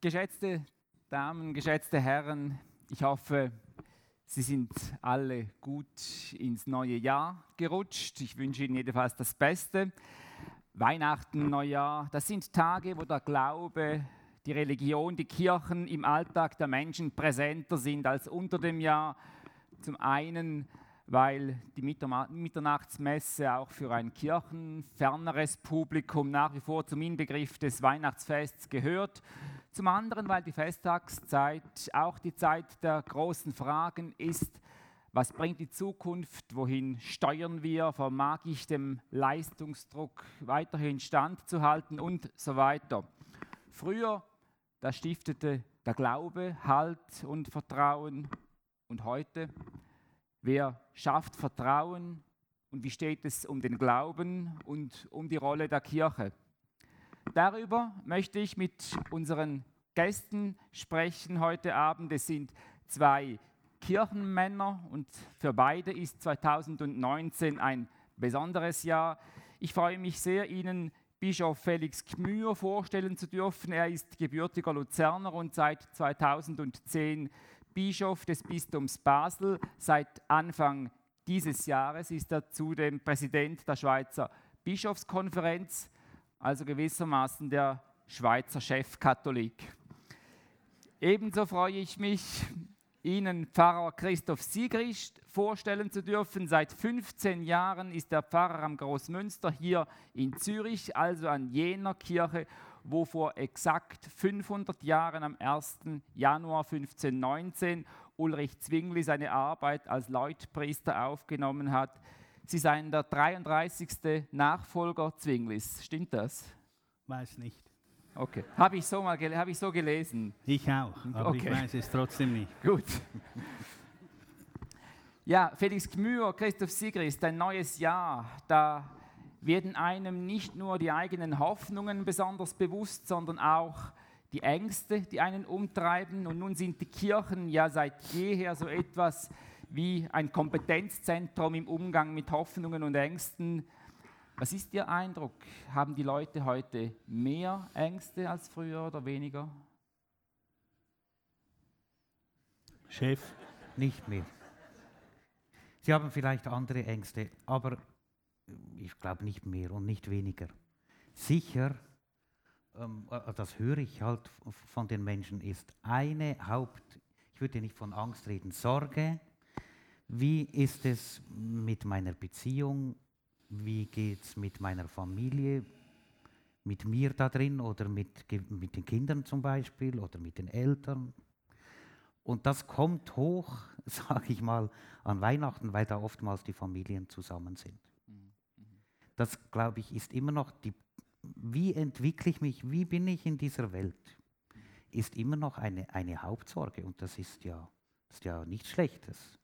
Geschätzte Damen, geschätzte Herren, ich hoffe, Sie sind alle gut ins neue Jahr gerutscht. Ich wünsche Ihnen jedenfalls das Beste. Weihnachten, Neujahr, das sind Tage, wo der Glaube, die Religion, die Kirchen im Alltag der Menschen präsenter sind als unter dem Jahr. Zum einen weil die Mitternachtsmesse auch für ein kirchenferneres Publikum nach wie vor zum Inbegriff des Weihnachtsfests gehört. Zum anderen, weil die Festtagszeit auch die Zeit der großen Fragen ist, was bringt die Zukunft, wohin steuern wir, vermag ich dem Leistungsdruck weiterhin standzuhalten und so weiter. Früher, da stiftete der Glaube Halt und Vertrauen und heute, Wer schafft Vertrauen und wie steht es um den Glauben und um die Rolle der Kirche? Darüber möchte ich mit unseren Gästen sprechen heute Abend. Es sind zwei Kirchenmänner und für beide ist 2019 ein besonderes Jahr. Ich freue mich sehr, Ihnen Bischof Felix Gmür vorstellen zu dürfen. Er ist gebürtiger Luzerner und seit 2010 Bischof des Bistums Basel. Seit Anfang dieses Jahres ist er zudem Präsident der Schweizer Bischofskonferenz, also gewissermaßen der Schweizer Chefkatholik. Ebenso freue ich mich, Ihnen Pfarrer Christoph Siegrist vorstellen zu dürfen. Seit 15 Jahren ist er Pfarrer am Großmünster hier in Zürich, also an jener Kirche, wo vor exakt 500 Jahren am 1. Januar 1519 Ulrich Zwingli seine Arbeit als Leutpriester aufgenommen hat. Sie seien der 33. Nachfolger Zwinglis. Stimmt das? Weiß nicht. Okay. Habe ich, so hab ich so gelesen? Ich auch, aber okay. ich weiß es trotzdem nicht. Gut. Ja, Felix Gmür, Christoph Sigrist, ein neues Jahr. Da werden einem nicht nur die eigenen Hoffnungen besonders bewusst, sondern auch die Ängste, die einen umtreiben. Und nun sind die Kirchen ja seit jeher so etwas wie ein Kompetenzzentrum im Umgang mit Hoffnungen und Ängsten. Was ist Ihr Eindruck? Haben die Leute heute mehr Ängste als früher oder weniger? Chef, nicht mehr. Sie haben vielleicht andere Ängste, aber ich glaube nicht mehr und nicht weniger. Sicher, ähm, äh, das höre ich halt von den Menschen, ist eine Haupt, ich würde nicht von Angst reden, Sorge. Wie ist es mit meiner Beziehung? Wie geht es mit meiner Familie? Mit mir da drin oder mit, mit den Kindern zum Beispiel oder mit den Eltern? Und das kommt hoch, sage ich mal, an Weihnachten, weil da oftmals die Familien zusammen sind das glaube ich ist immer noch die, wie entwickle ich mich, wie bin ich in dieser Welt, ist immer noch eine, eine Hauptsorge und das ist ja, das ist ja nichts Schlechtes.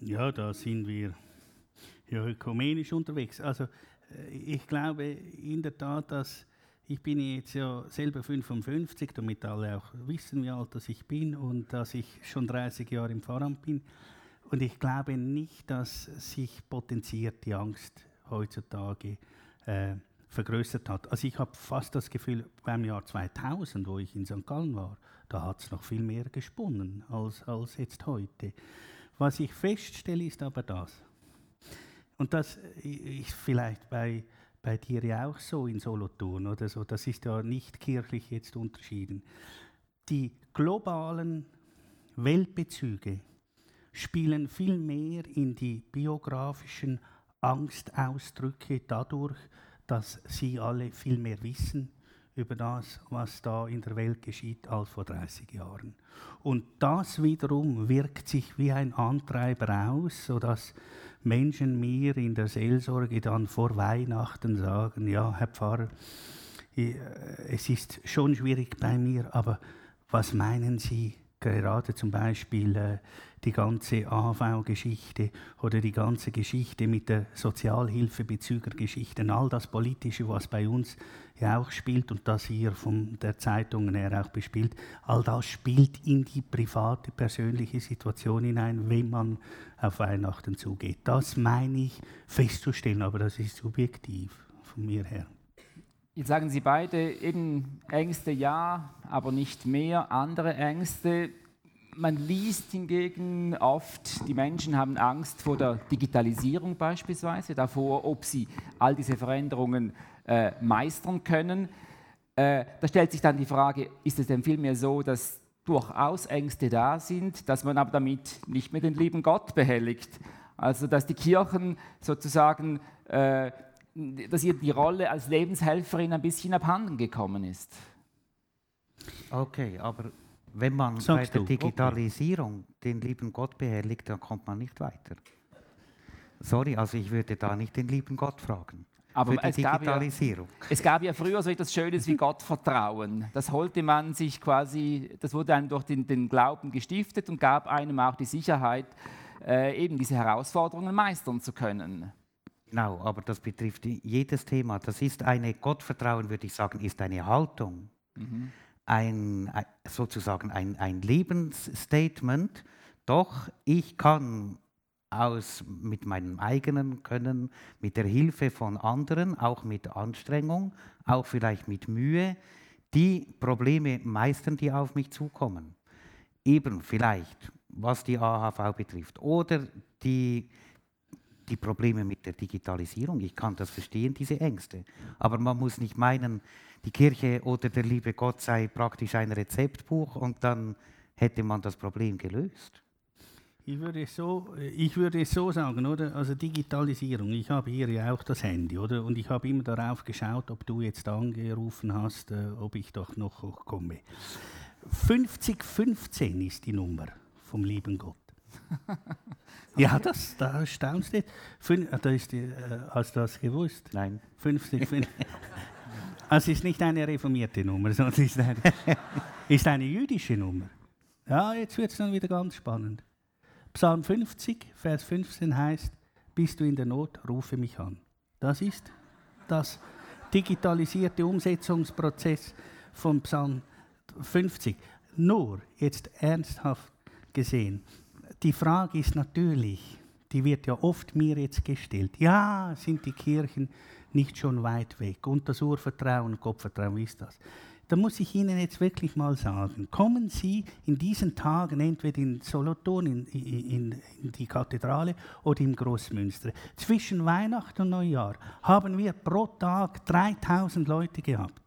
Ja, da sind wir ja ökumenisch unterwegs. Also äh, ich glaube in der Tat, dass ich bin jetzt ja selber 55, damit alle auch wissen, wie alt ich bin und dass ich schon 30 Jahre im Pfarramt bin. Und ich glaube nicht, dass sich potenziert die Angst heutzutage äh, vergrößert hat. Also ich habe fast das Gefühl, beim Jahr 2000, wo ich in St. Gallen war, da hat es noch viel mehr gesponnen als, als jetzt heute. Was ich feststelle, ist aber das. Und das ist vielleicht bei, bei dir ja auch so in Solothurn oder so. Das ist ja nicht kirchlich jetzt unterschieden. Die globalen Weltbezüge, spielen viel mehr in die biografischen Angstausdrücke dadurch, dass sie alle viel mehr wissen über das, was da in der Welt geschieht, als vor 30 Jahren. Und das wiederum wirkt sich wie ein Antreiber aus, sodass Menschen mir in der Seelsorge dann vor Weihnachten sagen, ja, Herr Pfarrer, äh, es ist schon schwierig bei mir, aber was meinen Sie gerade zum Beispiel äh, die ganze AV-Geschichte oder die ganze Geschichte mit der Sozialhilfebezügergeschichte, all das Politische, was bei uns ja auch spielt und das hier von der Zeitung her auch bespielt, all das spielt in die private, persönliche Situation hinein, wenn man auf Weihnachten zugeht. Das meine ich festzustellen, aber das ist subjektiv von mir her. Jetzt sagen Sie beide eben Ängste ja, aber nicht mehr andere Ängste. Man liest hingegen oft, die Menschen haben Angst vor der Digitalisierung beispielsweise, davor, ob sie all diese Veränderungen äh, meistern können. Äh, da stellt sich dann die Frage, ist es denn vielmehr so, dass durchaus Ängste da sind, dass man aber damit nicht mehr den lieben Gott behelligt? Also dass die Kirchen sozusagen äh, dass ihr die Rolle als Lebenshelferin ein bisschen abhanden gekommen ist. Okay, aber wenn man Sagst bei der du? Digitalisierung okay. den lieben Gott behelligt, dann kommt man nicht weiter. Sorry, also ich würde da nicht den lieben Gott fragen. Aber es gab, ja, es gab, ja, früher so etwas Schönes wie Gottvertrauen. Das holte man sich quasi, das wurde einem durch den, den Glauben gestiftet und gab einem auch die Sicherheit, äh, eben diese Herausforderungen meistern zu können. Genau, aber das betrifft jedes Thema. Das ist eine, Gottvertrauen würde ich sagen, ist eine Haltung, mhm. ein, sozusagen ein, ein Lebensstatement. Doch ich kann aus, mit meinem eigenen Können, mit der Hilfe von anderen, auch mit Anstrengung, auch vielleicht mit Mühe, die Probleme meistern, die auf mich zukommen. Eben vielleicht, was die AHV betrifft. Oder die die Probleme mit der Digitalisierung. Ich kann das verstehen, diese Ängste. Aber man muss nicht meinen, die Kirche oder der liebe Gott sei praktisch ein Rezeptbuch und dann hätte man das Problem gelöst. Ich würde, so, ich würde es so sagen, oder? Also Digitalisierung. Ich habe hier ja auch das Handy, oder? Und ich habe immer darauf geschaut, ob du jetzt angerufen hast, äh, ob ich doch noch komme. 5015 ist die Nummer vom lieben Gott. Ja, das, da staunst du. Fün da ist die, äh, hast du das gewusst? Nein. 50, 50. Also es ist nicht eine reformierte Nummer, sondern ist eine, ist eine jüdische Nummer. Ja, jetzt wird es dann wieder ganz spannend. Psalm 50, Vers 15 heißt, bist du in der Not, rufe mich an. Das ist das digitalisierte Umsetzungsprozess von Psalm 50. Nur, jetzt ernsthaft gesehen, die Frage ist natürlich, die wird ja oft mir jetzt gestellt, ja, sind die Kirchen nicht schon weit weg? Und das Urvertrauen, Gottvertrauen ist das. Da muss ich Ihnen jetzt wirklich mal sagen, kommen Sie in diesen Tagen entweder in Solothurn, in, in, in die Kathedrale oder im Großmünster. Zwischen Weihnachten und Neujahr haben wir pro Tag 3000 Leute gehabt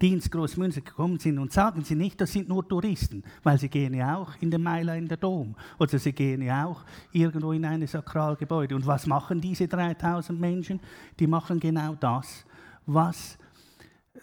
die ins Großmünster gekommen sind und sagen sie nicht, das sind nur Touristen, weil sie gehen ja auch in den Mailänder Dom oder sie gehen ja auch irgendwo in ein Sakralgebäude. Und was machen diese 3000 Menschen? Die machen genau das, was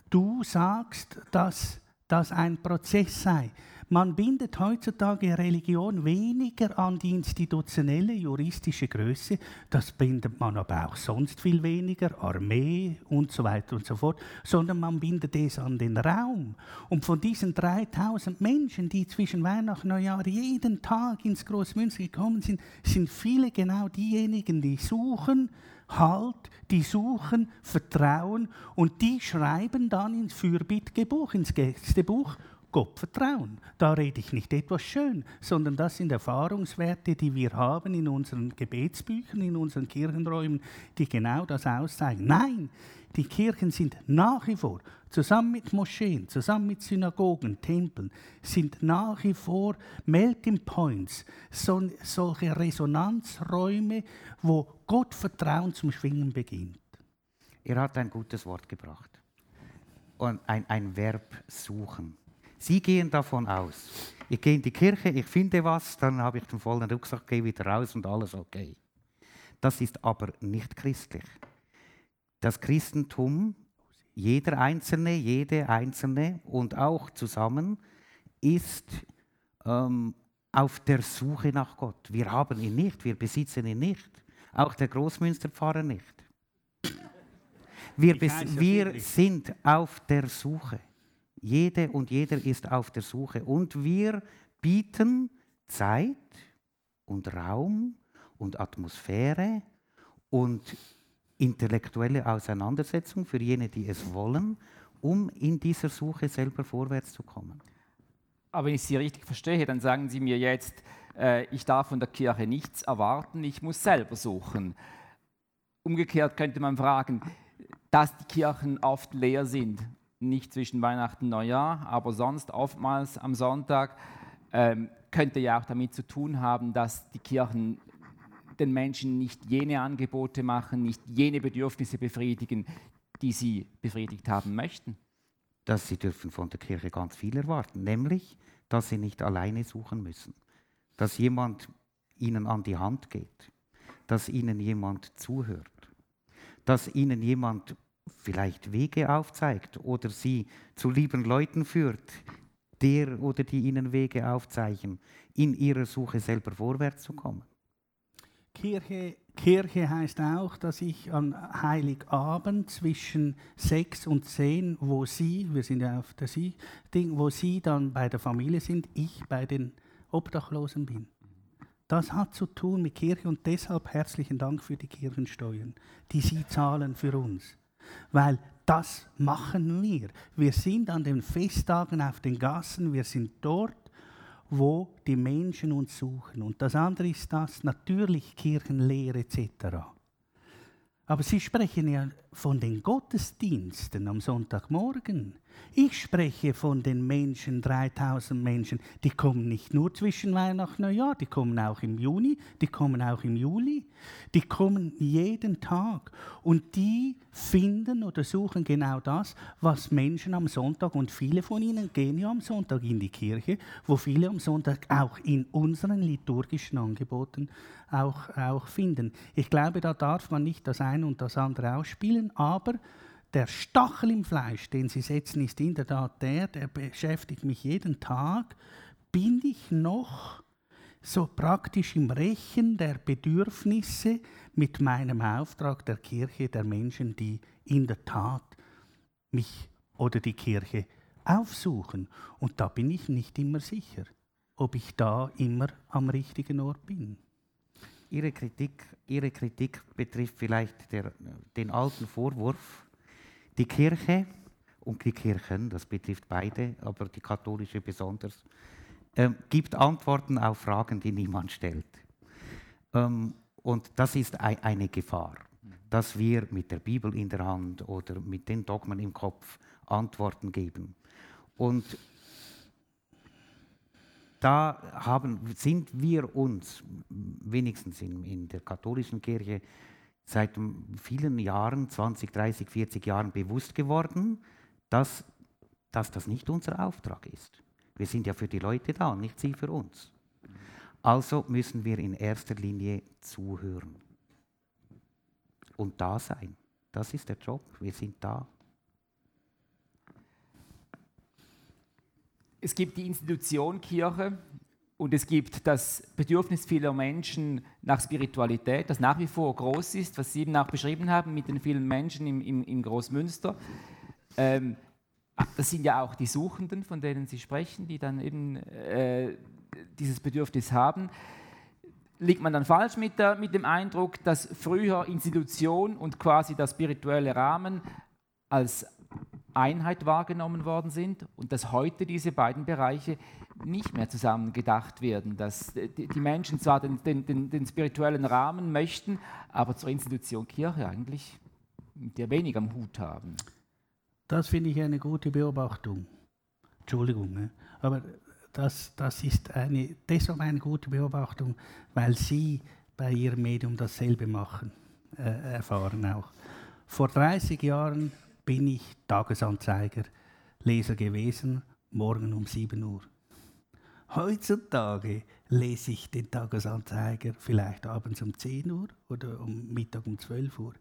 du sagst, dass das ein Prozess sei. Man bindet heutzutage Religion weniger an die institutionelle juristische Größe, das bindet man aber auch sonst viel weniger, Armee und so weiter und so fort, sondern man bindet es an den Raum. Und von diesen 3000 Menschen, die zwischen Weihnachten und Neujahr jeden Tag ins Großmünster gekommen sind, sind viele genau diejenigen, die suchen, Halt, die suchen Vertrauen und die schreiben dann ins Fürbittgebuch, ins Gästebuch Gott vertrauen. Da rede ich nicht etwas schön, sondern das sind Erfahrungswerte, die wir haben in unseren Gebetsbüchern, in unseren Kirchenräumen, die genau das auszeigen. Nein, die Kirchen sind nach wie vor, zusammen mit Moscheen, zusammen mit Synagogen, Tempeln, sind nach wie vor Melting Points, so, solche Resonanzräume, wo Gottvertrauen zum Schwingen beginnt. Er hat ein gutes Wort gebracht und ein, ein Verb suchen. Sie gehen davon aus, ich gehe in die Kirche, ich finde was, dann habe ich den vollen Rucksack, gehe wieder raus und alles okay. Das ist aber nicht christlich. Das Christentum, jeder Einzelne, jede Einzelne und auch zusammen ist ähm, auf der Suche nach Gott. Wir haben ihn nicht, wir besitzen ihn nicht. Auch der Großmünsterpfarrer nicht. Wir, wir sind auf der Suche. Jede und jeder ist auf der Suche. Und wir bieten Zeit und Raum und Atmosphäre und intellektuelle Auseinandersetzung für jene, die es wollen, um in dieser Suche selber vorwärts zu kommen. Aber wenn ich Sie richtig verstehe, dann sagen Sie mir jetzt, äh, ich darf von der Kirche nichts erwarten, ich muss selber suchen. Umgekehrt könnte man fragen, dass die Kirchen oft leer sind. Nicht zwischen Weihnachten und Neujahr, aber sonst oftmals am Sonntag. Ähm, könnte ja auch damit zu tun haben, dass die Kirchen den Menschen nicht jene Angebote machen, nicht jene Bedürfnisse befriedigen, die sie befriedigt haben möchten. Dass sie dürfen von der Kirche ganz viel erwarten, nämlich, dass sie nicht alleine suchen müssen, dass jemand ihnen an die Hand geht, dass ihnen jemand zuhört, dass ihnen jemand vielleicht Wege aufzeigt oder sie zu lieben Leuten führt, der oder die ihnen Wege aufzeichnen, in ihrer Suche selber vorwärts zu kommen. Kirche, Kirche heißt auch, dass ich an Heiligabend zwischen sechs und zehn, wo Sie, wir sind ja auf der Sie, Ding, wo Sie dann bei der Familie sind, ich bei den Obdachlosen bin. Das hat zu tun mit Kirche und deshalb herzlichen Dank für die Kirchensteuern, die Sie zahlen für uns. Weil das machen wir. Wir sind an den Festtagen auf den Gassen, wir sind dort, wo die Menschen uns suchen. Und das andere ist das, natürlich Kirchenlehre etc. Aber Sie sprechen ja von den Gottesdiensten am Sonntagmorgen. Ich spreche von den Menschen, 3000 Menschen, die kommen nicht nur zwischen Weihnachten und Neujahr, die kommen auch im Juni, die kommen auch im Juli, die kommen jeden Tag und die finden oder suchen genau das, was Menschen am Sonntag und viele von ihnen gehen ja am Sonntag in die Kirche, wo viele am Sonntag auch in unseren liturgischen Angeboten auch, auch finden. Ich glaube, da darf man nicht das eine und das andere ausspielen, aber der Stachel im Fleisch, den Sie setzen, ist in der Tat der, der beschäftigt mich jeden Tag. Bin ich noch so praktisch im Rechen der Bedürfnisse mit meinem Auftrag der Kirche, der Menschen, die in der Tat mich oder die Kirche aufsuchen? Und da bin ich nicht immer sicher, ob ich da immer am richtigen Ort bin. Ihre Kritik, Ihre Kritik betrifft vielleicht der, den alten Vorwurf, die Kirche und die Kirchen, das betrifft beide, aber die katholische besonders, äh, gibt Antworten auf Fragen, die niemand stellt. Ähm, und das ist ein, eine Gefahr, dass wir mit der Bibel in der Hand oder mit den Dogmen im Kopf Antworten geben. Und da haben, sind wir uns, wenigstens in, in der katholischen Kirche, seit vielen Jahren, 20, 30, 40 Jahren bewusst geworden, dass, dass das nicht unser Auftrag ist. Wir sind ja für die Leute da, nicht sie für uns. Also müssen wir in erster Linie zuhören und da sein. Das ist der Job. Wir sind da. Es gibt die Institution Kirche, und es gibt das Bedürfnis vieler Menschen nach Spiritualität, das nach wie vor groß ist, was Sie eben auch beschrieben haben mit den vielen Menschen im, im, im Großmünster. Ähm, das sind ja auch die Suchenden, von denen Sie sprechen, die dann eben äh, dieses Bedürfnis haben. Liegt man dann falsch mit, der, mit dem Eindruck, dass früher Institution und quasi der spirituelle Rahmen als Einheit wahrgenommen worden sind und dass heute diese beiden Bereiche nicht mehr zusammen gedacht werden, dass die Menschen zwar den, den, den, den spirituellen Rahmen möchten, aber zur Institution Kirche eigentlich mit der wenig am Hut haben. Das finde ich eine gute Beobachtung. Entschuldigung, ne? aber das, das ist eine, deshalb eine gute Beobachtung, weil Sie bei Ihrem Medium dasselbe machen, äh, erfahren auch. Vor 30 Jahren bin ich Tagesanzeiger, Leser gewesen, morgen um 7 Uhr. Heutzutage lese ich den Tagesanzeiger vielleicht abends um 10 Uhr oder um Mittag um 12 Uhr.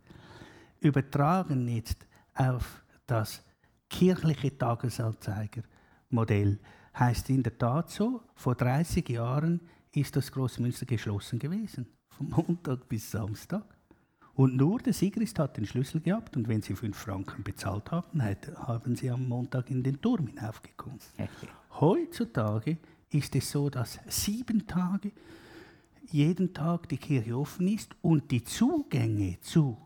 Übertragen jetzt auf das kirchliche Tagesanzeiger-Modell heißt in der Tat so, vor 30 Jahren ist das Großmünster geschlossen gewesen, vom Montag bis Samstag. Und nur der Sigrist hat den Schlüssel gehabt und wenn sie fünf Franken bezahlt haben, haben sie am Montag in den Turm hinaufgekommen. Heutzutage ist es so, dass sieben Tage jeden Tag die Kirche offen ist und die Zugänge zu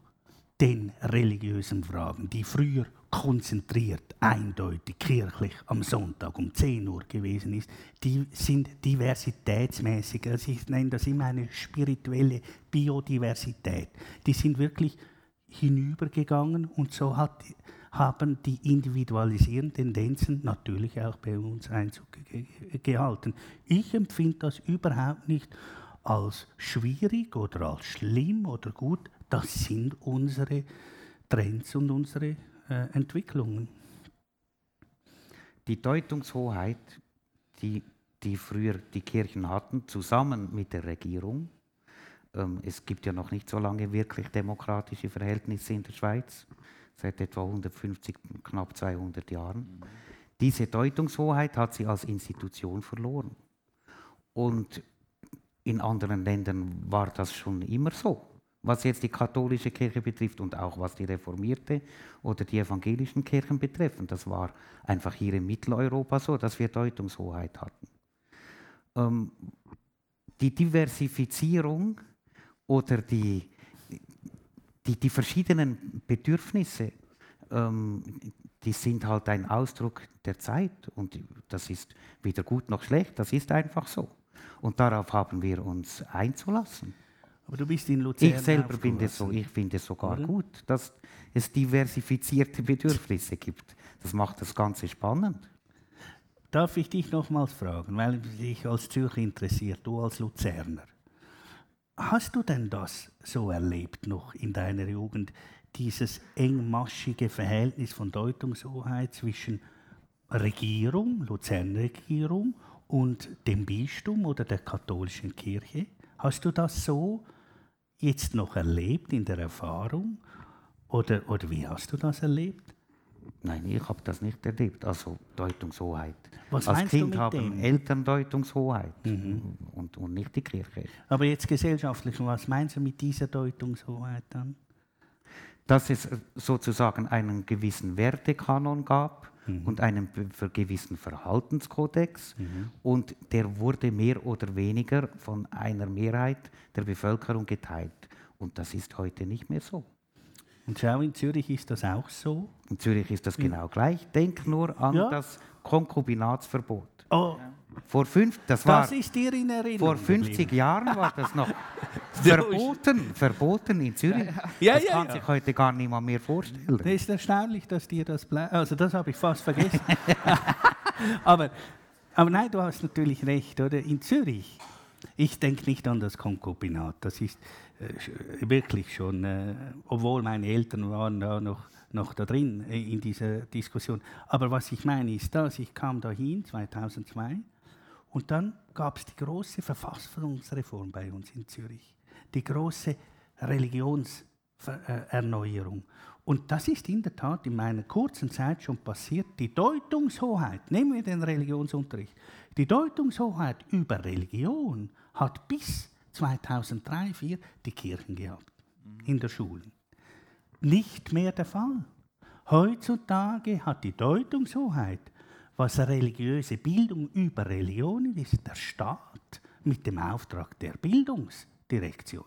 den religiösen Fragen, die früher konzentriert, eindeutig kirchlich am Sonntag um 10 Uhr gewesen ist, die sind diversitätsmäßig. Also ich nenne das immer eine spirituelle Biodiversität. Die sind wirklich hinübergegangen und so hat, haben die individualisierenden Tendenzen natürlich auch bei uns Einzug ge gehalten. Ich empfinde das überhaupt nicht als schwierig oder als schlimm oder gut. Das sind unsere Trends und unsere äh, Entwicklungen. Die Deutungshoheit, die, die früher die Kirchen hatten, zusammen mit der Regierung, ähm, es gibt ja noch nicht so lange wirklich demokratische Verhältnisse in der Schweiz, seit etwa 150, knapp 200 Jahren. Diese Deutungshoheit hat sie als Institution verloren. Und in anderen Ländern war das schon immer so. Was jetzt die katholische Kirche betrifft und auch was die reformierte oder die evangelischen Kirchen betreffen, das war einfach hier in Mitteleuropa so, dass wir Deutungshoheit hatten. Ähm, die Diversifizierung oder die, die, die verschiedenen Bedürfnisse, ähm, die sind halt ein Ausdruck der Zeit und das ist weder gut noch schlecht, das ist einfach so. Und darauf haben wir uns einzulassen. Aber du bist in Luzern. Ich selber finde es so, ich finde es sogar Oder? gut, dass es diversifizierte Bedürfnisse gibt. Das macht das Ganze spannend. Darf ich dich nochmals fragen, weil dich als Zürcher interessiert, du als Luzerner. Hast du denn das so erlebt noch in deiner Jugend, dieses engmaschige Verhältnis von Deutungshoheit zwischen Regierung, Luzerner Regierung und dem Bistum oder der katholischen Kirche? Hast du das so jetzt noch erlebt in der Erfahrung? Oder, oder wie hast du das erlebt? Nein, ich habe das nicht erlebt. Also Deutungshoheit. Was Als Kind haben dem? Eltern Deutungshoheit mhm. und, und nicht die Kirche. Aber jetzt gesellschaftlich, was meinst du mit dieser Deutungshoheit dann? Dass es sozusagen einen gewissen Wertekanon gab mhm. und einen gewissen Verhaltenskodex mhm. und der wurde mehr oder weniger von einer Mehrheit der Bevölkerung geteilt. Und das ist heute nicht mehr so. Und schau, in Zürich ist das auch so. In Zürich ist das genau gleich. Denk nur an ja. das Konkubinatsverbot. Oh. Vor fünf, das, das war, ist dir in Erinnerung. Vor 50 geblieben. Jahren war das noch verboten, verboten in Zürich. Ja, das ja, kann ja. sich heute gar niemand mehr vorstellen. Das ist erstaunlich, dass dir das bleibt. Also das habe ich fast vergessen. aber, aber nein, du hast natürlich recht, oder? In Zürich, ich denke nicht an das Konkubinat. Das ist äh, wirklich schon, äh, obwohl meine Eltern waren da noch, noch da drin äh, in dieser Diskussion. Aber was ich meine ist das, ich kam dahin 2002 und dann gab es die große Verfassungsreform bei uns in Zürich, die große Religionserneuerung. Und das ist in der Tat in meiner kurzen Zeit schon passiert. Die Deutungshoheit, nehmen wir den Religionsunterricht, die Deutungshoheit über Religion hat bis 2003, 2004 die Kirchen gehabt in der Schule. Nicht mehr der Fall. Heutzutage hat die Deutungshoheit, was religiöse Bildung über Religionen ist, der Staat mit dem Auftrag der Bildungsdirektion.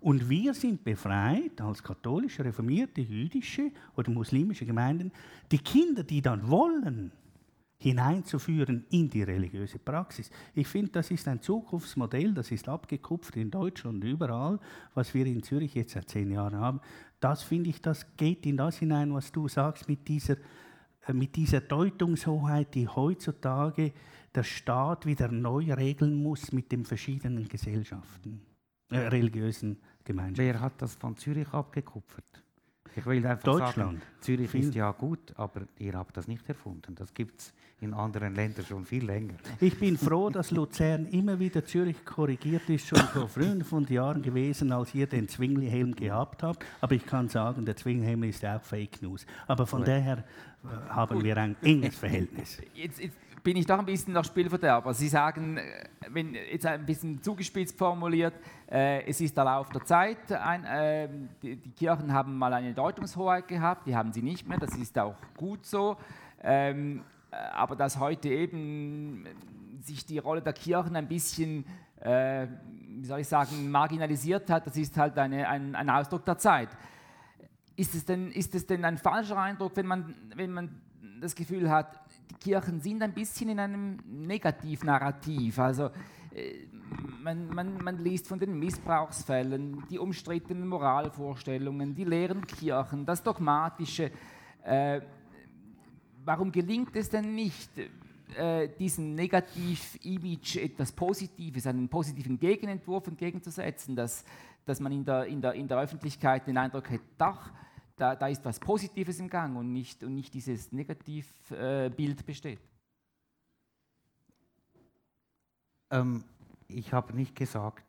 Und wir sind befreit als katholische, reformierte, jüdische oder muslimische Gemeinden, die Kinder, die dann wollen, hineinzuführen in die religiöse Praxis. Ich finde, das ist ein Zukunftsmodell, das ist abgekupft in Deutschland und überall, was wir in Zürich jetzt seit zehn Jahren haben. Das finde ich, das geht in das hinein, was du sagst mit dieser, äh, mit dieser Deutungshoheit, die heutzutage der Staat wieder neu regeln muss mit den verschiedenen Gesellschaften, äh, religiösen Gemeinschaften. Wer hat das von Zürich abgekupfert? Ich will einfach Deutschland. sagen, Zürich ist ja gut, aber ihr habt das nicht erfunden. Das gibt es in anderen Ländern schon viel länger. Ich bin froh, dass Luzern immer wieder Zürich korrigiert ist, schon vor 500 Jahren gewesen, als ihr den Zwingli-Helm gehabt habt. Aber ich kann sagen, der Zwingli-Helm ist auch Fake News. Aber von daher äh, haben gut. wir ein enges Verhältnis. Jetzt, jetzt bin ich doch ein bisschen noch Spielverderber. Sie sagen, äh, wenn jetzt ein bisschen zugespitzt formuliert, äh, es ist der Lauf der Zeit. Ein, äh, die, die, Kirchen haben mal eine Deutungshoheit gehabt, die haben sie nicht mehr. Das ist auch gut so. Ähm, äh, aber dass heute eben sich die Rolle der Kirchen ein bisschen, äh, wie soll ich sagen, marginalisiert hat, das ist halt eine, ein, ein Ausdruck der Zeit. Ist es, denn, ist es denn ein falscher Eindruck, wenn man, wenn man das Gefühl hat, die Kirchen sind ein bisschen in einem Negativnarrativ? Also äh, man, man, man liest von den Missbrauchsfällen, die umstrittenen Moralvorstellungen, die leeren Kirchen, das Dogmatische. Äh, warum gelingt es denn nicht, äh, diesem Negativ-Image etwas Positives, einen positiven Gegenentwurf entgegenzusetzen, dass, dass man in der, in, der, in der Öffentlichkeit den Eindruck hat, doch, da, da ist was Positives im Gang und nicht, und nicht dieses Negativbild äh, besteht. Ähm, ich habe nicht gesagt,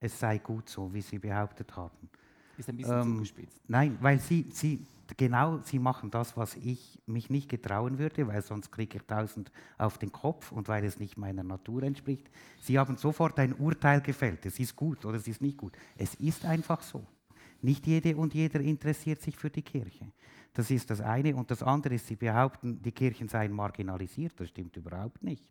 es sei gut so, wie Sie behauptet haben. Ist ein bisschen ähm, zugespitzt. Nein, weil Sie, Sie, genau, Sie machen das, was ich mich nicht getrauen würde, weil sonst kriege ich tausend auf den Kopf und weil es nicht meiner Natur entspricht. Sie haben sofort ein Urteil gefällt, es ist gut oder es ist nicht gut. Es ist einfach so. Nicht jede und jeder interessiert sich für die Kirche. Das ist das eine. Und das andere ist, Sie behaupten, die Kirchen seien marginalisiert. Das stimmt überhaupt nicht.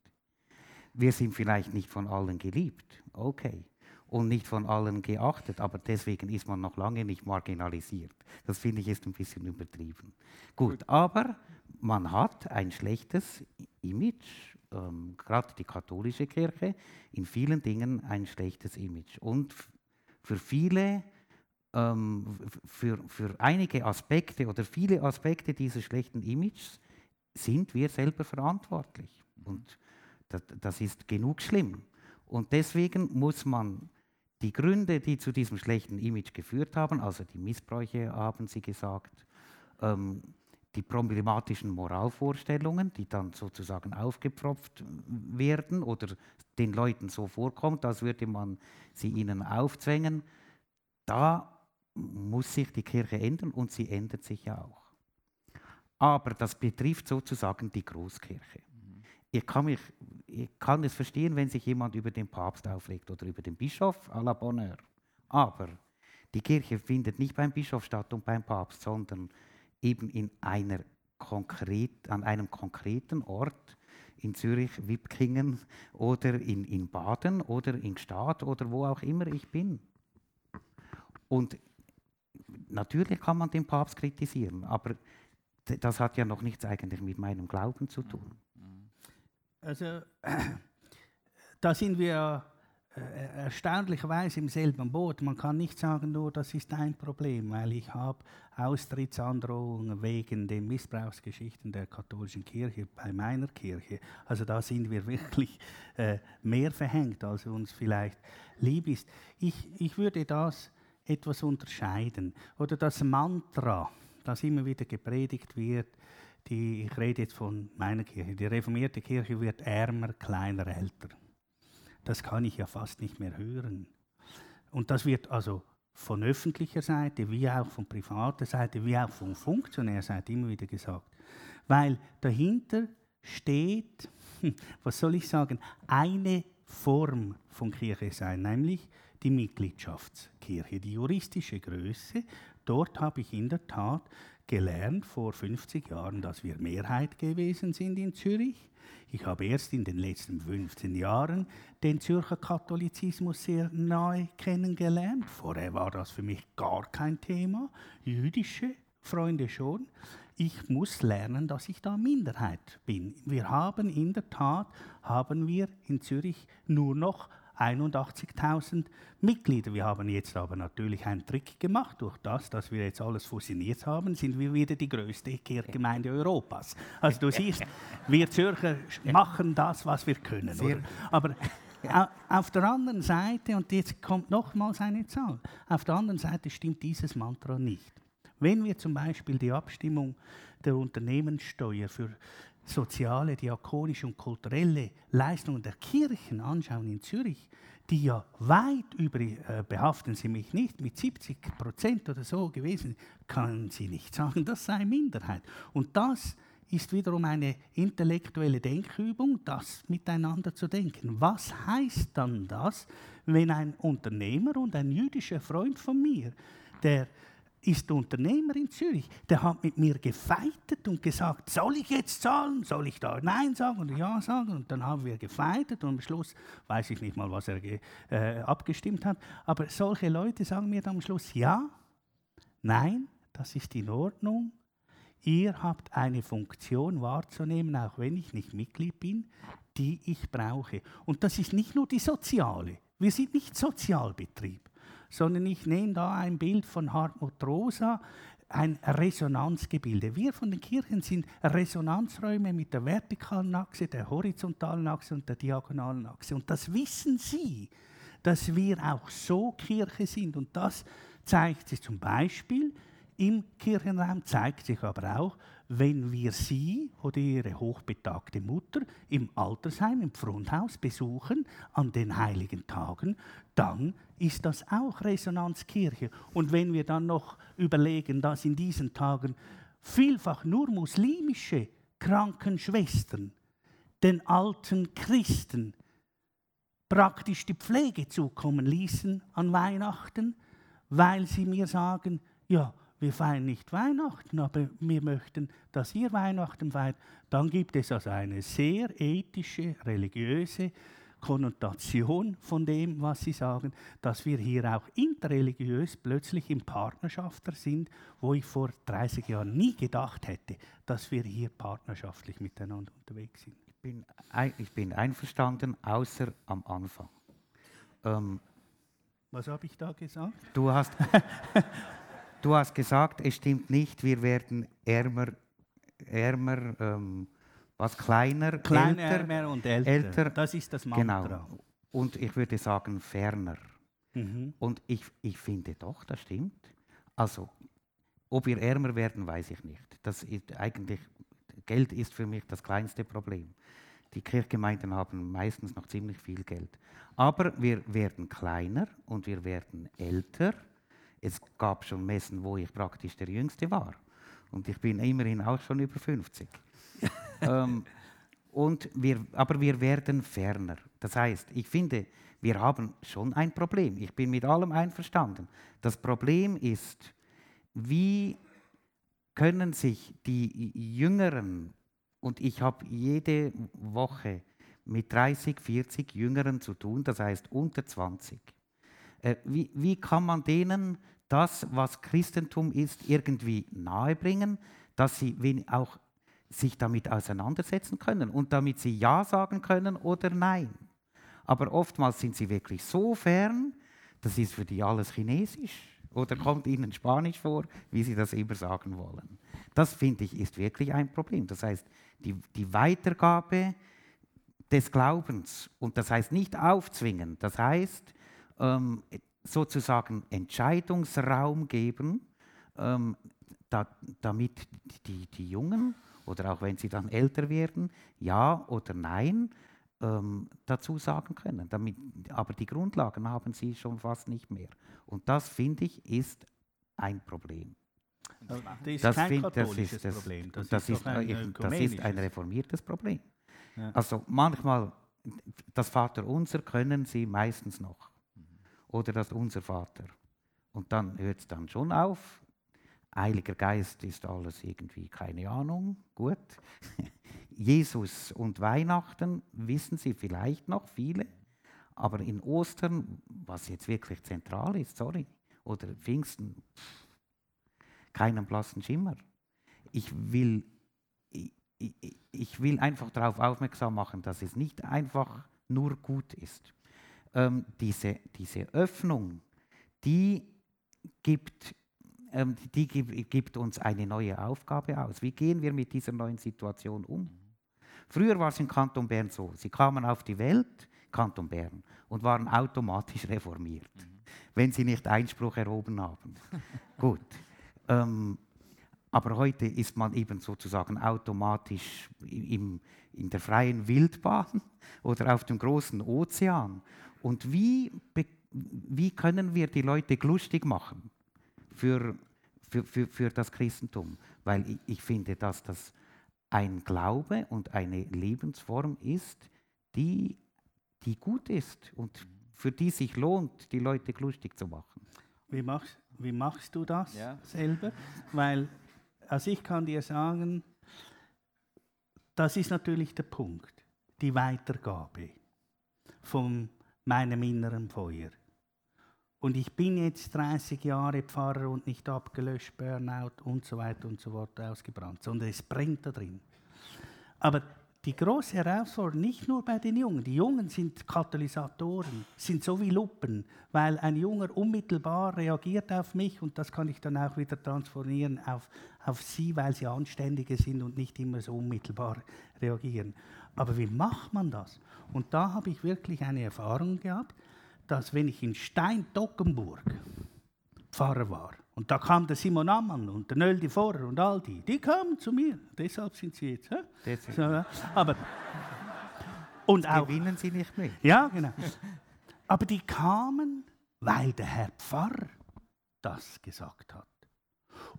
Wir sind vielleicht nicht von allen geliebt, okay, und nicht von allen geachtet, aber deswegen ist man noch lange nicht marginalisiert. Das finde ich ist ein bisschen übertrieben. Gut, Gut. aber man hat ein schlechtes Image, ähm, gerade die katholische Kirche, in vielen Dingen ein schlechtes Image. Und für viele, ähm, für, für einige Aspekte oder viele Aspekte dieses schlechten Images sind wir selber verantwortlich. Und das, das ist genug schlimm. Und deswegen muss man die Gründe, die zu diesem schlechten Image geführt haben, also die Missbräuche, haben Sie gesagt, ähm, die problematischen Moralvorstellungen, die dann sozusagen aufgepfropft werden oder den Leuten so vorkommt, als würde man sie ihnen aufzwängen, da muss sich die Kirche ändern und sie ändert sich ja auch. Aber das betrifft sozusagen die Großkirche ich kann, mich, ich kann es verstehen, wenn sich jemand über den Papst aufregt oder über den Bischof à la Bonheur. Aber die Kirche findet nicht beim Bischof statt und beim Papst, sondern eben in einer konkret, an einem konkreten Ort in Zürich, Wipkingen oder in, in Baden oder in Gstaad oder wo auch immer ich bin. Und natürlich kann man den Papst kritisieren, aber das hat ja noch nichts eigentlich mit meinem Glauben zu tun. Also, da sind wir äh, erstaunlicherweise im selben Boot. Man kann nicht sagen, nur das ist ein Problem, weil ich habe Austrittsandrohungen wegen den Missbrauchsgeschichten der katholischen Kirche bei meiner Kirche. Also da sind wir wirklich äh, mehr verhängt, als uns vielleicht lieb ist. Ich, ich würde das etwas unterscheiden. Oder das Mantra, das immer wieder gepredigt wird, die, ich rede jetzt von meiner Kirche, die reformierte Kirche wird ärmer, kleiner, älter. Das kann ich ja fast nicht mehr hören. Und das wird also von öffentlicher Seite, wie auch von privater Seite, wie auch von Funktionärseite immer wieder gesagt. Weil dahinter steht, was soll ich sagen, eine Form von Kirche sein, nämlich die Mitgliedschaftskirche, die juristische Größe. Dort habe ich in der Tat gelernt vor 50 Jahren, dass wir Mehrheit gewesen sind in Zürich. Ich habe erst in den letzten 15 Jahren den Zürcher Katholizismus sehr nahe kennengelernt. Vorher war das für mich gar kein Thema. Jüdische Freunde schon. Ich muss lernen, dass ich da Minderheit bin. Wir haben in der Tat, haben wir in Zürich nur noch 81.000 Mitglieder. Wir haben jetzt aber natürlich einen Trick gemacht. Durch das, dass wir jetzt alles fusioniert haben, sind wir wieder die größte Kirchgemeinde Europas. Also du siehst, wir Zürcher machen das, was wir können. Aber auf der anderen Seite, und jetzt kommt nochmals eine Zahl, auf der anderen Seite stimmt dieses Mantra nicht. Wenn wir zum Beispiel die Abstimmung der Unternehmenssteuer für soziale, diakonische und kulturelle Leistungen der Kirchen anschauen in Zürich, die ja weit über, äh, behaften Sie mich nicht, mit 70 Prozent oder so gewesen, kann Sie nicht sagen, das sei Minderheit. Und das ist wiederum eine intellektuelle Denkübung, das miteinander zu denken. Was heißt dann das, wenn ein Unternehmer und ein jüdischer Freund von mir, der ist Unternehmer in Zürich. Der hat mit mir gefeitet und gesagt, soll ich jetzt zahlen? Soll ich da Nein sagen oder Ja sagen? Und dann haben wir gefeitet und am Schluss weiß ich nicht mal, was er äh, abgestimmt hat. Aber solche Leute sagen mir dann am Schluss Ja, Nein, das ist in Ordnung. Ihr habt eine Funktion wahrzunehmen, auch wenn ich nicht Mitglied bin, die ich brauche. Und das ist nicht nur die soziale. Wir sind nicht Sozialbetrieb, sondern ich nehme da ein Bild von Hartmut Rosa, ein Resonanzgebilde. Wir von den Kirchen sind Resonanzräume mit der vertikalen Achse, der horizontalen Achse und der diagonalen Achse. Und das wissen Sie, dass wir auch so Kirche sind. Und das zeigt sich zum Beispiel im Kirchenraum, zeigt sich aber auch, wenn wir Sie oder Ihre hochbetagte Mutter im Altersheim, im Pfrundhaus besuchen an den heiligen Tagen, dann ist das auch Resonanzkirche. Und wenn wir dann noch überlegen, dass in diesen Tagen vielfach nur muslimische Krankenschwestern den alten Christen praktisch die Pflege zukommen ließen an Weihnachten, weil sie mir sagen, ja, wir feiern nicht Weihnachten, aber wir möchten, dass ihr Weihnachten feiert, dann gibt es also eine sehr ethische, religiöse Konnotation von dem, was sie sagen, dass wir hier auch interreligiös plötzlich im Partnerschafter sind, wo ich vor 30 Jahren nie gedacht hätte, dass wir hier partnerschaftlich miteinander unterwegs sind. Ich bin, ein, ich bin einverstanden, außer am Anfang. Ähm, was habe ich da gesagt? Du hast, Du hast gesagt, es stimmt nicht, wir werden ärmer, ärmer ähm, was kleiner, kleiner älter, und älter. älter. Das ist das Mantra. Genau. Und ich würde sagen ferner. Mhm. Und ich, ich finde doch, das stimmt. Also, ob wir ärmer werden, weiß ich nicht. Das ist eigentlich, Geld ist für mich das kleinste Problem. Die Kirchgemeinden haben meistens noch ziemlich viel Geld. Aber wir werden kleiner und wir werden älter es gab schon Messen, wo ich praktisch der Jüngste war. Und ich bin immerhin auch schon über 50. ähm, und wir, aber wir werden ferner. Das heißt, ich finde, wir haben schon ein Problem. Ich bin mit allem einverstanden. Das Problem ist, wie können sich die Jüngeren, und ich habe jede Woche mit 30, 40 Jüngeren zu tun, das heißt unter 20, äh, wie, wie kann man denen das, was Christentum ist, irgendwie nahebringen, dass sie auch sich damit auseinandersetzen können und damit sie Ja sagen können oder Nein. Aber oftmals sind sie wirklich so fern, das ist für die alles Chinesisch oder kommt ihnen Spanisch vor, wie sie das immer sagen wollen. Das finde ich ist wirklich ein Problem. Das heißt, die, die Weitergabe des Glaubens und das heißt nicht aufzwingen, das heißt ähm, sozusagen Entscheidungsraum geben, ähm, da, damit die, die Jungen oder auch wenn sie dann älter werden, ja oder nein ähm, dazu sagen können. Damit, aber die Grundlagen haben sie schon fast nicht mehr. Und das, finde ich, ist ein Problem. Das ist kein katholisches das ist, das, Problem. Das, das, ist, ein, das ist ein reformiertes Problem. Ja. Also manchmal, das Vaterunser können sie meistens noch oder das Unser Vater. Und dann hört es dann schon auf. Heiliger Geist ist alles irgendwie, keine Ahnung, gut. Jesus und Weihnachten wissen Sie vielleicht noch viele, aber in Ostern, was jetzt wirklich zentral ist, sorry, oder Pfingsten, keinen blassen Schimmer. Ich will, ich, ich will einfach darauf aufmerksam machen, dass es nicht einfach nur gut ist ähm, diese, diese Öffnung, die gibt, ähm, die gibt uns eine neue Aufgabe aus. Wie gehen wir mit dieser neuen Situation um? Früher war es im Kanton Bern so, sie kamen auf die Welt, Kanton Bern, und waren automatisch reformiert, mhm. wenn sie nicht Einspruch erhoben haben. Gut. Ähm, aber heute ist man eben sozusagen automatisch im, in der freien Wildbahn oder auf dem großen Ozean. Und wie, wie können wir die Leute lustig machen für, für, für, für das Christentum? Weil ich, ich finde, dass das ein Glaube und eine Lebensform ist, die, die gut ist und für die sich lohnt, die Leute lustig zu machen. Wie machst, wie machst du das ja. selber? Weil, also ich kann dir sagen, das ist natürlich der Punkt, die Weitergabe vom meinem inneren Feuer. Und ich bin jetzt 30 Jahre Pfarrer und nicht abgelöscht, Burnout und so weiter und so fort ausgebrannt, sondern es brennt da drin. Aber die große Herausforderung nicht nur bei den Jungen. Die Jungen sind Katalysatoren, sind so wie Lupen, weil ein Junger unmittelbar reagiert auf mich und das kann ich dann auch wieder transformieren auf, auf sie, weil sie anständige sind und nicht immer so unmittelbar reagieren. Aber wie macht man das? Und da habe ich wirklich eine Erfahrung gehabt, dass wenn ich in Stein-Dockenburg Pfarrer war, und da kam der Simon Ammann und der Nöldi Vorer und all die, die kamen zu mir. Deshalb sind sie jetzt. So. Aber und auch, gewinnen sie nicht mehr. Ja, genau. Aber die kamen, weil der Herr Pfarrer das gesagt hat.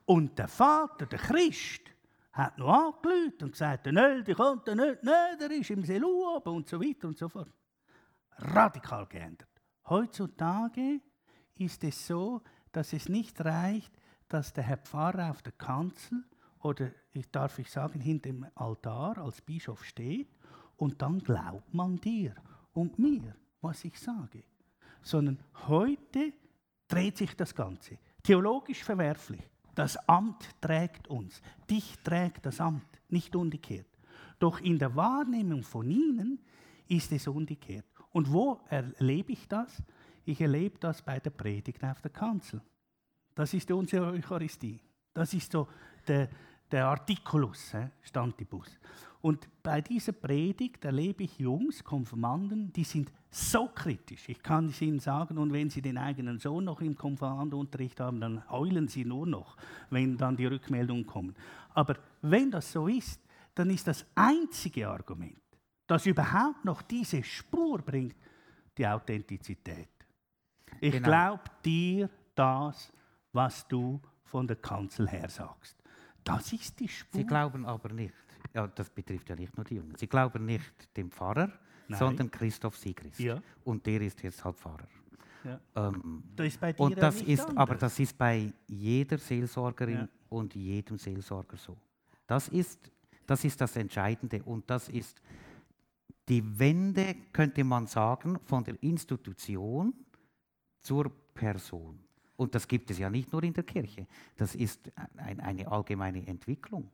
Und der Vater, der Christ, hat noch angelüht und gesagt, der Nöldi kommt der nicht, nein, der ist im Selu oben und so weiter und so fort. Radikal geändert. Heutzutage ist es so, dass es nicht reicht, dass der Herr Pfarrer auf der Kanzel oder ich darf ich sagen hinter dem Altar als Bischof steht und dann glaubt man dir und mir, was ich sage, sondern heute dreht sich das Ganze. Theologisch verwerflich. Das Amt trägt uns. Dich trägt das Amt, nicht umgekehrt. Doch in der Wahrnehmung von ihnen ist es umgekehrt. Und wo erlebe ich das? Ich erlebe das bei der Predigt auf der Kanzel. Das ist unsere Eucharistie. Das ist so der, der Artikulus, äh, Stantibus. Und bei dieser Predigt erlebe ich Jungs, Konfirmanden, die sind so kritisch. Ich kann es Ihnen sagen, und wenn Sie den eigenen Sohn noch im Konfirmandenunterricht haben, dann heulen Sie nur noch, wenn dann die Rückmeldungen kommen. Aber wenn das so ist, dann ist das einzige Argument, das überhaupt noch diese Spur bringt, die Authentizität. Ich genau. glaube dir das, was du von der Kanzel her sagst. Das ist die Spur. Sie glauben aber nicht, ja, das betrifft ja nicht nur die Jungen, sie glauben nicht dem Pfarrer, Nein. sondern Christoph Sigrist. Ja. Und der ist jetzt halt Pfarrer. Ja. Ähm, das ist bei dir und das ist, anders. aber das ist bei jeder Seelsorgerin ja. und jedem Seelsorger so. Das ist, das ist das Entscheidende und das ist die Wende, könnte man sagen, von der Institution zur Person. Und das gibt es ja nicht nur in der Kirche. Das ist ein, eine allgemeine Entwicklung.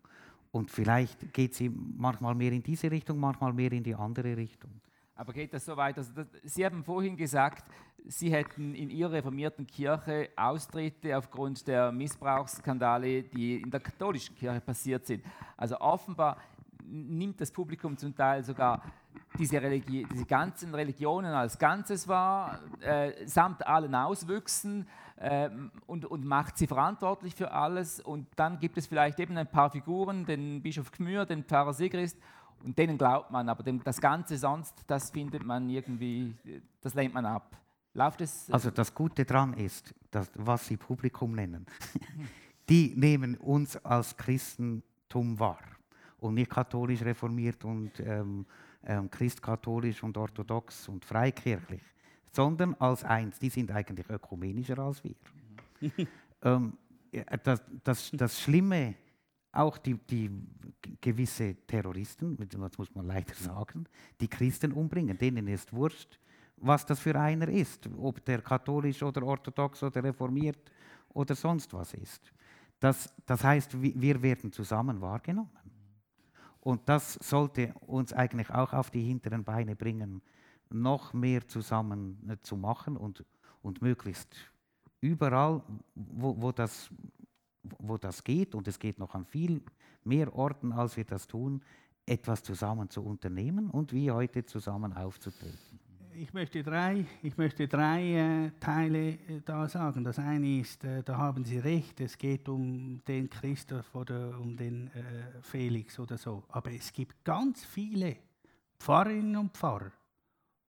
Und vielleicht geht sie manchmal mehr in diese Richtung, manchmal mehr in die andere Richtung. Aber geht das so weit? Also das, Sie haben vorhin gesagt, Sie hätten in Ihrer reformierten Kirche Austritte aufgrund der Missbrauchsskandale, die in der katholischen Kirche passiert sind. Also offenbar nimmt das Publikum zum Teil sogar diese, Religi diese ganzen Religionen als Ganzes wahr, äh, samt allen Auswüchsen äh, und, und macht sie verantwortlich für alles. Und dann gibt es vielleicht eben ein paar Figuren, den Bischof Gmür, den Pfarrer Sigrist, und denen glaubt man, aber dem, das Ganze sonst, das findet man irgendwie, das lehnt man ab. Läuft es? Also das Gute daran ist, dass, was Sie Publikum nennen, die nehmen uns als Christentum wahr und nicht katholisch reformiert und ähm, ähm, christkatholisch und orthodox und freikirchlich, sondern als eins. Die sind eigentlich ökumenischer als wir. ähm, das, das, das Schlimme, auch die, die gewisse Terroristen, das muss man leider sagen, die Christen umbringen, denen ist wurscht, was das für einer ist, ob der katholisch oder orthodox oder reformiert oder sonst was ist. Das, das heißt, wir werden zusammen wahrgenommen. Und das sollte uns eigentlich auch auf die hinteren Beine bringen, noch mehr zusammen äh, zu machen und, und möglichst überall, wo, wo, das, wo das geht, und es geht noch an viel mehr Orten, als wir das tun, etwas zusammen zu unternehmen und wie heute zusammen aufzutreten ich möchte drei, ich möchte drei äh, Teile äh, da sagen. Das eine ist, äh, da haben Sie recht, es geht um den Christoph oder um den äh, Felix oder so. Aber es gibt ganz viele Pfarrerinnen und Pfarrer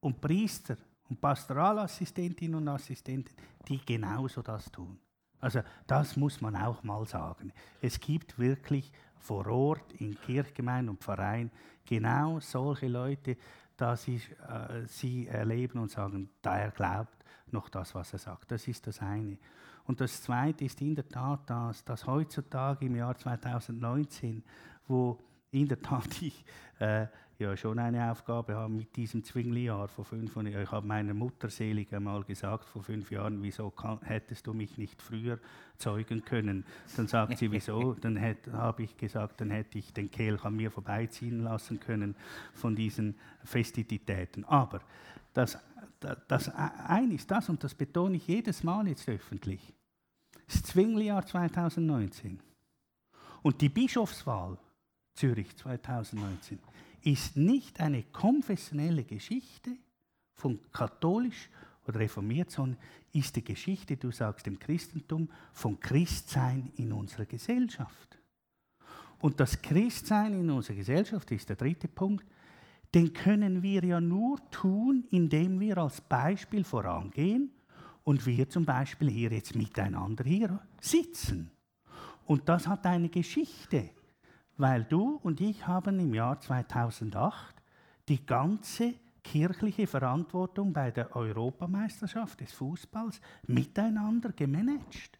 und Priester und Pastoralassistentinnen und Assistenten, die genauso das tun. Also das muss man auch mal sagen. Es gibt wirklich vor Ort in Kirchgemeinden und Vereinen genau solche Leute, dass ich, äh, sie erleben und sagen, da er glaubt noch das, was er sagt. Das ist das eine. Und das zweite ist in der Tat das, dass heutzutage im Jahr 2019, wo in der Tat ich äh, ja schon eine Aufgabe habe mit diesem Zwingli-Jahr vor fünf Jahren. Ich habe meiner Mutter selig einmal gesagt vor fünf Jahren, wieso kann, hättest du mich nicht früher zeugen können? Dann sagt sie, wieso? Dann habe ich gesagt, dann hätte ich den Kelch an mir vorbeiziehen lassen können von diesen Festivitäten. Aber das, das, das ein ist das, und das betone ich jedes Mal jetzt öffentlich, das Zwingli-Jahr 2019 und die Bischofswahl Zürich 2019 ist nicht eine konfessionelle Geschichte von katholisch oder reformiert, sondern ist die Geschichte, du sagst im Christentum, von Christsein in unserer Gesellschaft. Und das Christsein in unserer Gesellschaft ist der dritte Punkt, den können wir ja nur tun, indem wir als Beispiel vorangehen und wir zum Beispiel hier jetzt miteinander hier sitzen. Und das hat eine Geschichte weil du und ich haben im Jahr 2008 die ganze kirchliche Verantwortung bei der Europameisterschaft des Fußballs miteinander gemanagt.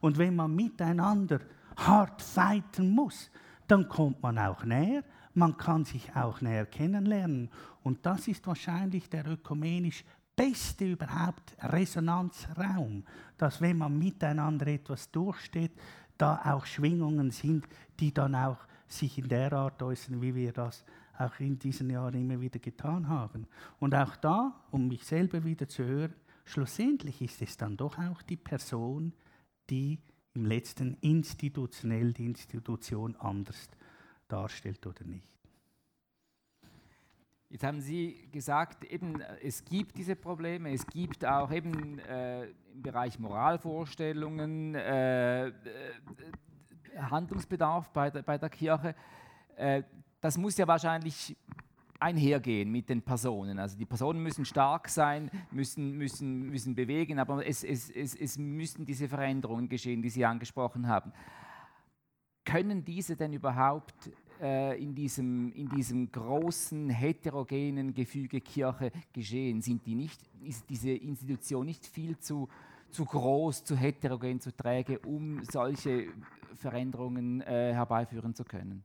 Und wenn man miteinander hart fighten muss, dann kommt man auch näher, man kann sich auch näher kennenlernen. Und das ist wahrscheinlich der ökumenisch beste überhaupt Resonanzraum, dass wenn man miteinander etwas durchsteht, da auch Schwingungen sind, die dann auch sich in der Art äußern, wie wir das auch in diesen Jahren immer wieder getan haben. Und auch da, um mich selber wieder zu hören, schlussendlich ist es dann doch auch die Person, die im letzten institutionell die Institution anders darstellt oder nicht. Jetzt haben Sie gesagt, eben, es gibt diese Probleme, es gibt auch eben äh, im Bereich Moralvorstellungen äh, Handlungsbedarf bei der, bei der Kirche. Äh, das muss ja wahrscheinlich einhergehen mit den Personen. Also die Personen müssen stark sein, müssen, müssen, müssen bewegen, aber es, es, es, es müssen diese Veränderungen geschehen, die Sie angesprochen haben. Können diese denn überhaupt äh, in, diesem, in diesem großen heterogenen Gefüge Kirche geschehen? Sind die nicht, ist diese Institution nicht viel zu, zu groß, zu heterogen, zu träge, um solche Veränderungen äh, herbeiführen zu können?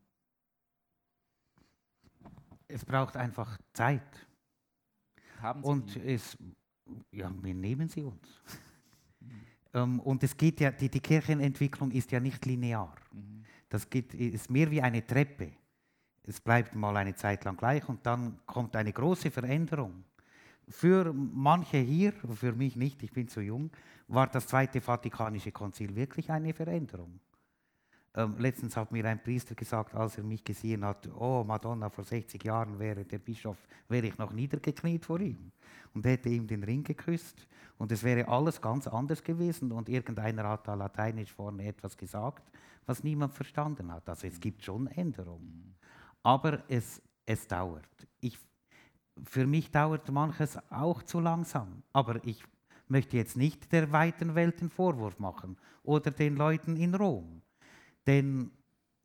Es braucht einfach Zeit. Haben Sie und die? es, ja, wir nehmen sie uns. Mhm. ähm, und es geht ja, die, die Kirchenentwicklung ist ja nicht linear. Mhm. Das geht, ist mehr wie eine Treppe. Es bleibt mal eine Zeit lang gleich und dann kommt eine große Veränderung. Für manche hier, für mich nicht, ich bin zu jung, war das Zweite Vatikanische Konzil wirklich eine Veränderung. Ähm, letztens hat mir ein Priester gesagt, als er mich gesehen hat, oh Madonna, vor 60 Jahren wäre der Bischof, wäre ich noch niedergekniet vor ihm und hätte ihm den Ring geküsst und es wäre alles ganz anders gewesen und irgendeiner hat da lateinisch vorne etwas gesagt, was niemand verstanden hat. Also es gibt schon Änderungen, aber es, es dauert. Ich, für mich dauert manches auch zu langsam, aber ich möchte jetzt nicht der weiten Welt den Vorwurf machen oder den Leuten in Rom. Denn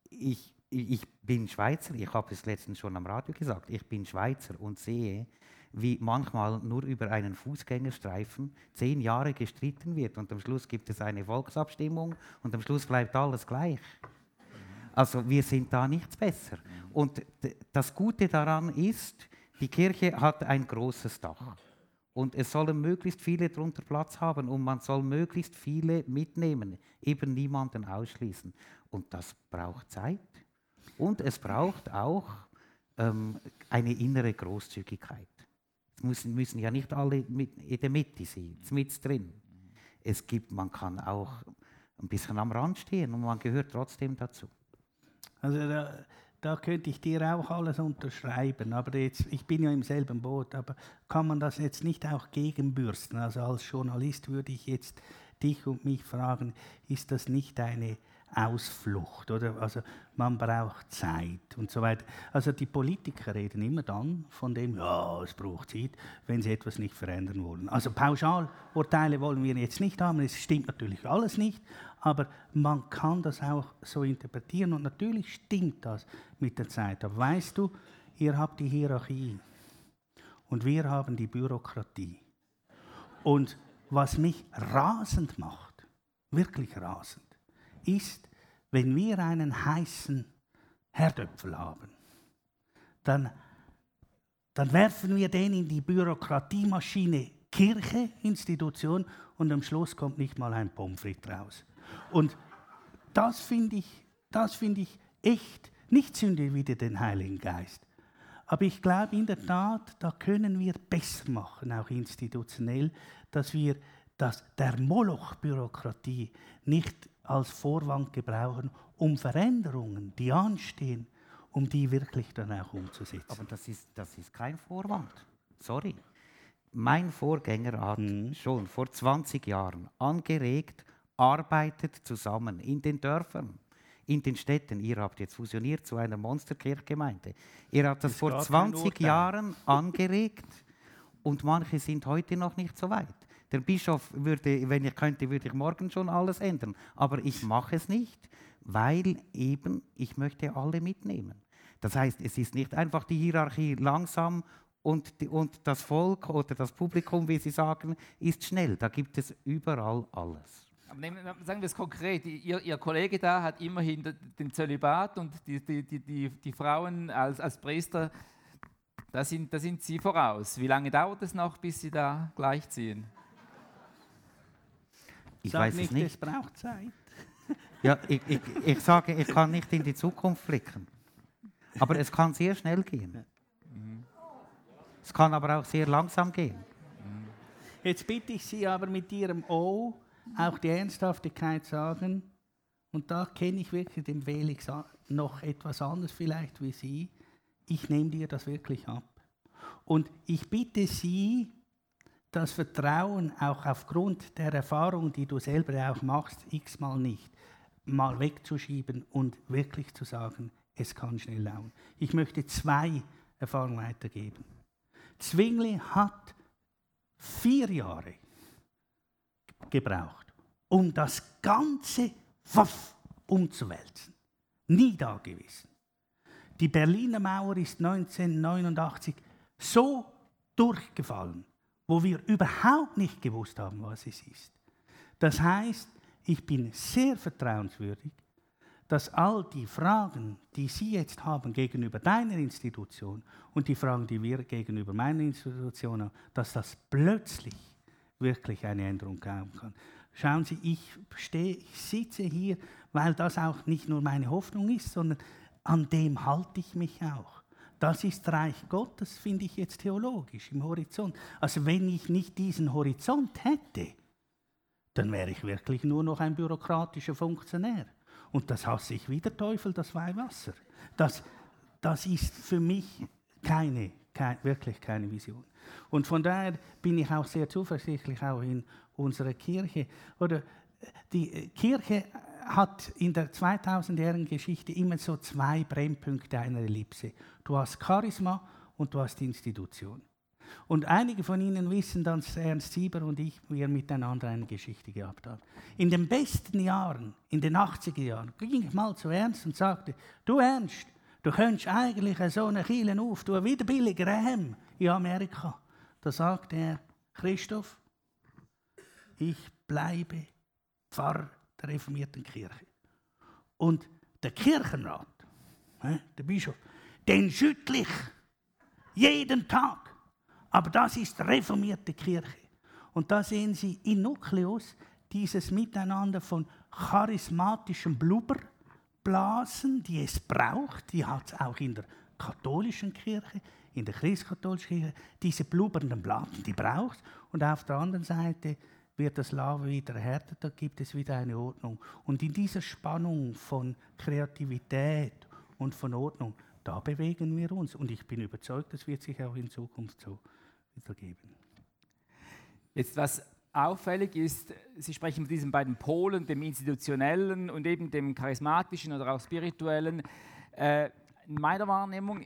ich, ich bin Schweizer, ich habe es letztens schon am Radio gesagt, ich bin Schweizer und sehe, wie manchmal nur über einen Fußgängerstreifen zehn Jahre gestritten wird und am Schluss gibt es eine Volksabstimmung und am Schluss bleibt alles gleich. Also wir sind da nichts besser. Und das Gute daran ist, die Kirche hat ein großes Dach. Und es sollen möglichst viele darunter Platz haben und man soll möglichst viele mitnehmen, eben niemanden ausschließen. Und das braucht Zeit. Und es braucht auch ähm, eine innere Großzügigkeit. Es müssen, müssen ja nicht alle mit, in der Mitte sein, mit drin. Es gibt, man kann auch ein bisschen am Rand stehen und man gehört trotzdem dazu. Also da, da könnte ich dir auch alles unterschreiben, aber jetzt, ich bin ja im selben Boot, aber kann man das jetzt nicht auch gegenbürsten? Also als Journalist würde ich jetzt dich und mich fragen, ist das nicht eine Ausflucht, oder? Also man braucht Zeit und so weiter. Also die Politiker reden immer dann von dem, ja, es braucht Zeit, wenn sie etwas nicht verändern wollen. Also Pauschalurteile wollen wir jetzt nicht haben, es stimmt natürlich alles nicht, aber man kann das auch so interpretieren und natürlich stimmt das mit der Zeit. Aber weißt du, ihr habt die Hierarchie und wir haben die Bürokratie. Und was mich rasend macht, wirklich rasend, ist, wenn wir einen heißen Herdöpfel haben, dann, dann werfen wir den in die Bürokratiemaschine Kirche, Institution und am Schluss kommt nicht mal ein Pommes frites raus. Und das finde ich, find ich echt nicht Sünde wider den Heiligen Geist. Aber ich glaube in der Tat, da können wir besser machen, auch institutionell, dass wir das, der Moloch-Bürokratie nicht als Vorwand gebrauchen, um Veränderungen, die anstehen, um die wirklich dann auch umzusetzen. Aber das ist, das ist kein Vorwand. Sorry. Mein Vorgänger hat mhm. schon vor 20 Jahren angeregt, arbeitet zusammen in den Dörfern, in den Städten. Ihr habt jetzt fusioniert zu einer Monsterkirchgemeinde. Ihr habt das, das vor 20 Jahren angeregt und manche sind heute noch nicht so weit. Der Bischof würde, wenn ich könnte, würde ich morgen schon alles ändern. Aber ich mache es nicht, weil eben ich möchte alle mitnehmen. Das heißt, es ist nicht einfach die Hierarchie langsam und, die, und das Volk oder das Publikum, wie Sie sagen, ist schnell. Da gibt es überall alles. Nehmen, sagen wir es konkret, Ihr, Ihr, Kollege da hat immerhin den Zölibat und die, die, die, die Frauen als, als Priester, da sind, da sind Sie voraus. Wie lange dauert es noch, bis Sie da gleichziehen? Ich weiß nicht, es nicht. Es braucht Zeit. Ja, ich, ich, ich sage, ich kann nicht in die Zukunft blicken. Aber es kann sehr schnell gehen. Es kann aber auch sehr langsam gehen. Jetzt bitte ich Sie aber mit Ihrem O auch die Ernsthaftigkeit sagen. Und da kenne ich wirklich dem Felix noch etwas anderes vielleicht wie Sie. Ich nehme dir das wirklich ab. Und ich bitte Sie, das Vertrauen auch aufgrund der Erfahrung, die du selber auch machst, x-mal nicht, mal wegzuschieben und wirklich zu sagen, es kann schnell laufen. Ich möchte zwei Erfahrungen weitergeben. Zwingli hat vier Jahre gebraucht, um das ganze Waff umzuwälzen. Nie da gewesen. Die Berliner Mauer ist 1989 so durchgefallen, wo wir überhaupt nicht gewusst haben, was es ist. Das heißt, ich bin sehr vertrauenswürdig, dass all die Fragen, die Sie jetzt haben gegenüber deiner Institution und die Fragen, die wir gegenüber meiner Institution haben, dass das plötzlich wirklich eine Änderung geben kann. Schauen Sie, ich, stehe, ich sitze hier, weil das auch nicht nur meine Hoffnung ist, sondern an dem halte ich mich auch. Das ist Reich Gottes, finde ich jetzt theologisch im Horizont. Also wenn ich nicht diesen Horizont hätte, dann wäre ich wirklich nur noch ein bürokratischer Funktionär. Und das hasse ich wie der Teufel, das Weihwasser. Das, das ist für mich keine, keine, wirklich keine Vision. Und von daher bin ich auch sehr zuversichtlich, auch in unserer Kirche. Oder die Kirche hat in der 2000-jährigen Geschichte immer so zwei Brennpunkte einer Ellipse. Du hast Charisma und du hast Institution. Und einige von Ihnen wissen, dass Ernst Sieber und ich, wir miteinander eine Geschichte gehabt haben. In den besten Jahren, in den 80er Jahren, ging ich mal zu Ernst und sagte, du Ernst, du könntest eigentlich so eine Kielen auftun, wie der Billy Graham in Amerika. Da sagte er, Christoph, ich bleibe Pfarrer der reformierten Kirche. Und der Kirchenrat, der Bischof, den schüttle ich jeden Tag. Aber das ist reformierte Kirche. Und da sehen Sie in Nukleus dieses Miteinander von charismatischen Blubberblasen, die es braucht. Die hat es auch in der katholischen Kirche, in der christkatholischen Kirche. Diese blubbernden Blasen, die braucht. Und auf der anderen Seite wird das Lava wieder härter, da gibt es wieder eine Ordnung. Und in dieser Spannung von Kreativität und von Ordnung, da bewegen wir uns. Und ich bin überzeugt, das wird sich auch in Zukunft so wiedergeben. Jetzt, was auffällig ist, Sie sprechen mit diesen beiden Polen, dem institutionellen und eben dem charismatischen oder auch spirituellen. Äh, in meiner Wahrnehmung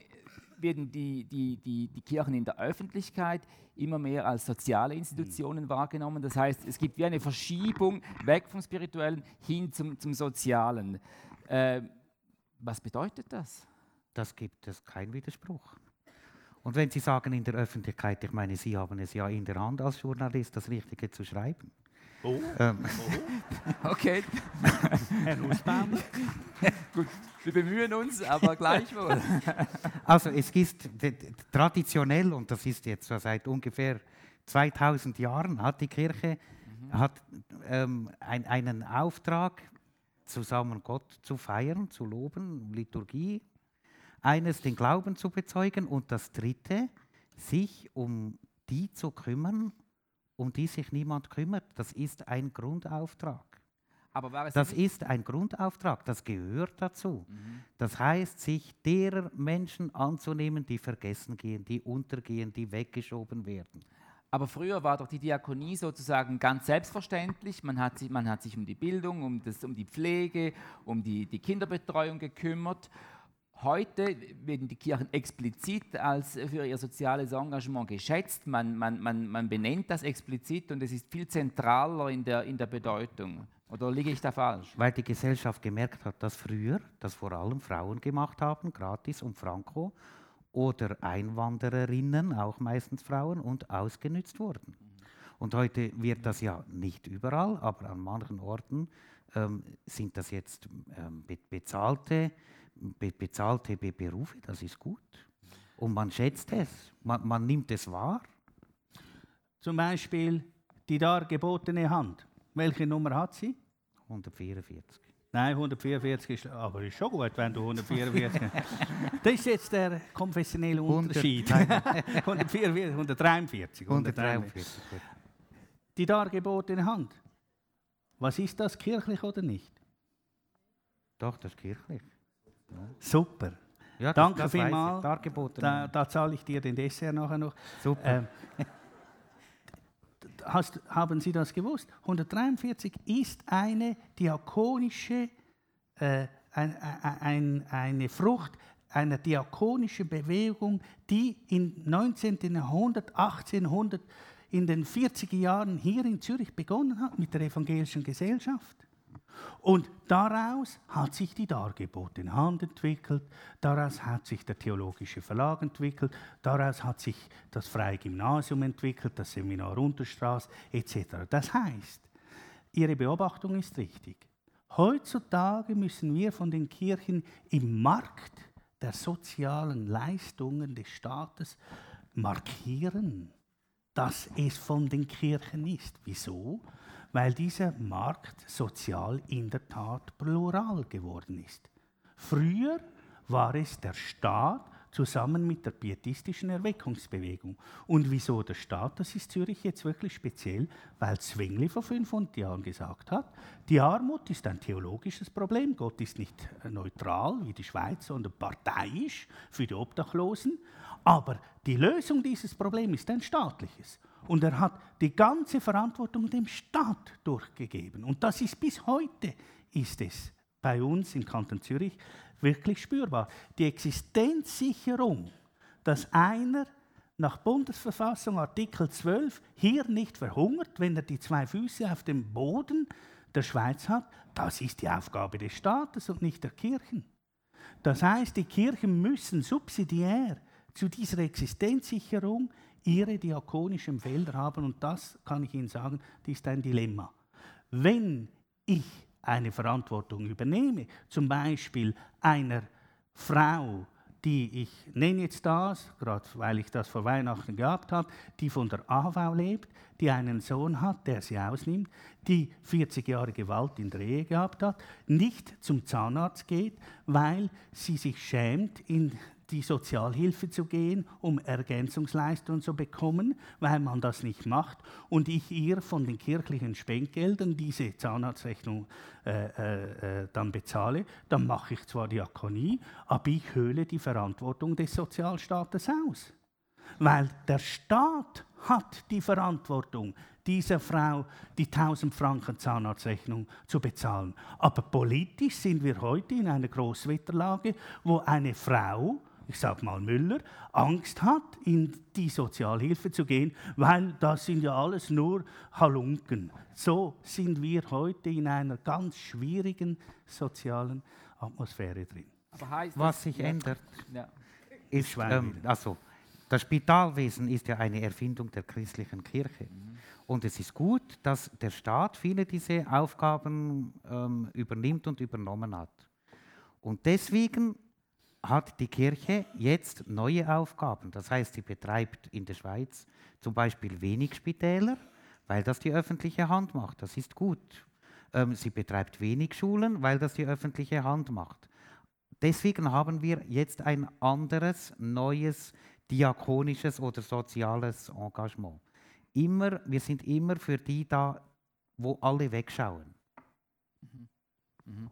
werden die, die, die, die Kirchen in der Öffentlichkeit immer mehr als soziale Institutionen mhm. wahrgenommen. Das heißt, es gibt wie eine Verschiebung weg vom Spirituellen hin zum, zum Sozialen. Äh, was bedeutet das? Das gibt es keinen Widerspruch. Und wenn Sie sagen in der Öffentlichkeit, ich meine, Sie haben es ja in der Hand als Journalist, das Richtige zu schreiben. Oh. Ähm. oh. Okay. Herr Nussbaum. Gut, wir bemühen uns, aber gleichwohl. Also es ist traditionell, und das ist jetzt seit ungefähr 2000 Jahren, hat die Kirche mhm. hat, ähm, ein, einen Auftrag, zusammen Gott zu feiern, zu loben, Liturgie. Eines, den Glauben zu bezeugen und das dritte, sich um die zu kümmern, um die sich niemand kümmert. Das ist ein Grundauftrag. das ist ein Grundauftrag, das gehört dazu. Mhm. Das heißt, sich derer Menschen anzunehmen, die vergessen gehen, die untergehen, die weggeschoben werden. Aber früher war doch die Diakonie sozusagen ganz selbstverständlich. Man hat sich, man hat sich um die Bildung, um, das, um die Pflege, um die, die Kinderbetreuung gekümmert. Heute werden die Kirchen explizit als für ihr soziales Engagement geschätzt. Man, man, man, man benennt das explizit und es ist viel zentraler in der, in der Bedeutung. Oder liege ich da falsch? Weil die Gesellschaft gemerkt hat, dass früher das vor allem Frauen gemacht haben, gratis und franco, oder Einwandererinnen, auch meistens Frauen, und ausgenützt wurden. Und heute wird das ja nicht überall, aber an manchen Orten ähm, sind das jetzt ähm, bezahlte be bezahlte Be Berufe, das ist gut. Und man schätzt es, man, man nimmt es wahr. Zum Beispiel die dargebotene Hand. Welche Nummer hat sie? 144. Nein, 144 ist, aber ist schon gut, wenn du 144 Das ist jetzt der konfessionelle Unterschied. 144, 143. 143. Die dargebotene Hand. Was ist das, kirchlich oder nicht? Doch, das ist kirchlich. Super. Ja, Danke vielmals. Da, da zahle ich dir den Dessert nachher noch. Super. Ähm, hast, haben Sie das gewusst? 143 ist eine diakonische, äh, ein, ein, eine Frucht einer diakonischen Bewegung, die im 19. Jahrhundert, 1800, in den 40er Jahren hier in Zürich begonnen hat mit der evangelischen Gesellschaft. Und daraus hat sich die dargebotene Hand entwickelt, daraus hat sich der theologische Verlag entwickelt, daraus hat sich das freie Gymnasium entwickelt, das Seminar Unterstraß etc. Das heißt, Ihre Beobachtung ist richtig. Heutzutage müssen wir von den Kirchen im Markt der sozialen Leistungen des Staates markieren, dass es von den Kirchen ist. Wieso? Weil dieser Markt sozial in der Tat plural geworden ist. Früher war es der Staat zusammen mit der pietistischen Erweckungsbewegung. Und wieso der Staat? Das ist Zürich jetzt wirklich speziell, weil Zwingli vor 500 Jahren gesagt hat, die Armut ist ein theologisches Problem. Gott ist nicht neutral wie die Schweiz, sondern parteiisch für die Obdachlosen. Aber die Lösung dieses Problems ist ein staatliches. Und er hat die ganze Verantwortung dem Staat durchgegeben. Und das ist bis heute, ist es bei uns im Kanton Zürich wirklich spürbar. Die Existenzsicherung, dass einer nach Bundesverfassung Artikel 12 hier nicht verhungert, wenn er die zwei Füße auf dem Boden der Schweiz hat, das ist die Aufgabe des Staates und nicht der Kirchen. Das heißt, die Kirchen müssen subsidiär zu dieser Existenzsicherung ihre diakonischen Felder haben und das kann ich Ihnen sagen, das ist ein Dilemma. Wenn ich eine Verantwortung übernehme, zum Beispiel einer Frau, die ich nenne jetzt das, gerade weil ich das vor Weihnachten gehabt habe, die von der AV lebt, die einen Sohn hat, der sie ausnimmt, die 40 Jahre Gewalt in der Ehe gehabt hat, nicht zum Zahnarzt geht, weil sie sich schämt, in die Sozialhilfe zu gehen, um Ergänzungsleistungen zu bekommen, weil man das nicht macht und ich ihr von den kirchlichen Spendgeldern diese Zahnarztrechnung äh, äh, äh, dann bezahle, dann mache ich zwar Diakonie, aber ich höhle die Verantwortung des Sozialstaates aus. Weil der Staat hat die Verantwortung, dieser Frau die 1000 Franken Zahnarztrechnung zu bezahlen. Aber politisch sind wir heute in einer Großwetterlage, wo eine Frau ich sage mal Müller, Angst hat, in die Sozialhilfe zu gehen, weil das sind ja alles nur Halunken. So sind wir heute in einer ganz schwierigen sozialen Atmosphäre drin. Was sich ändert, ja. ist, ähm, also, das Spitalwesen ist ja eine Erfindung der christlichen Kirche. Mhm. Und es ist gut, dass der Staat viele dieser Aufgaben ähm, übernimmt und übernommen hat. Und deswegen hat die Kirche jetzt neue Aufgaben. Das heißt, sie betreibt in der Schweiz zum Beispiel wenig Spitäler, weil das die öffentliche Hand macht. Das ist gut. Ähm, sie betreibt wenig Schulen, weil das die öffentliche Hand macht. Deswegen haben wir jetzt ein anderes, neues, diakonisches oder soziales Engagement. Immer, wir sind immer für die da, wo alle wegschauen. Mhm. Mhm.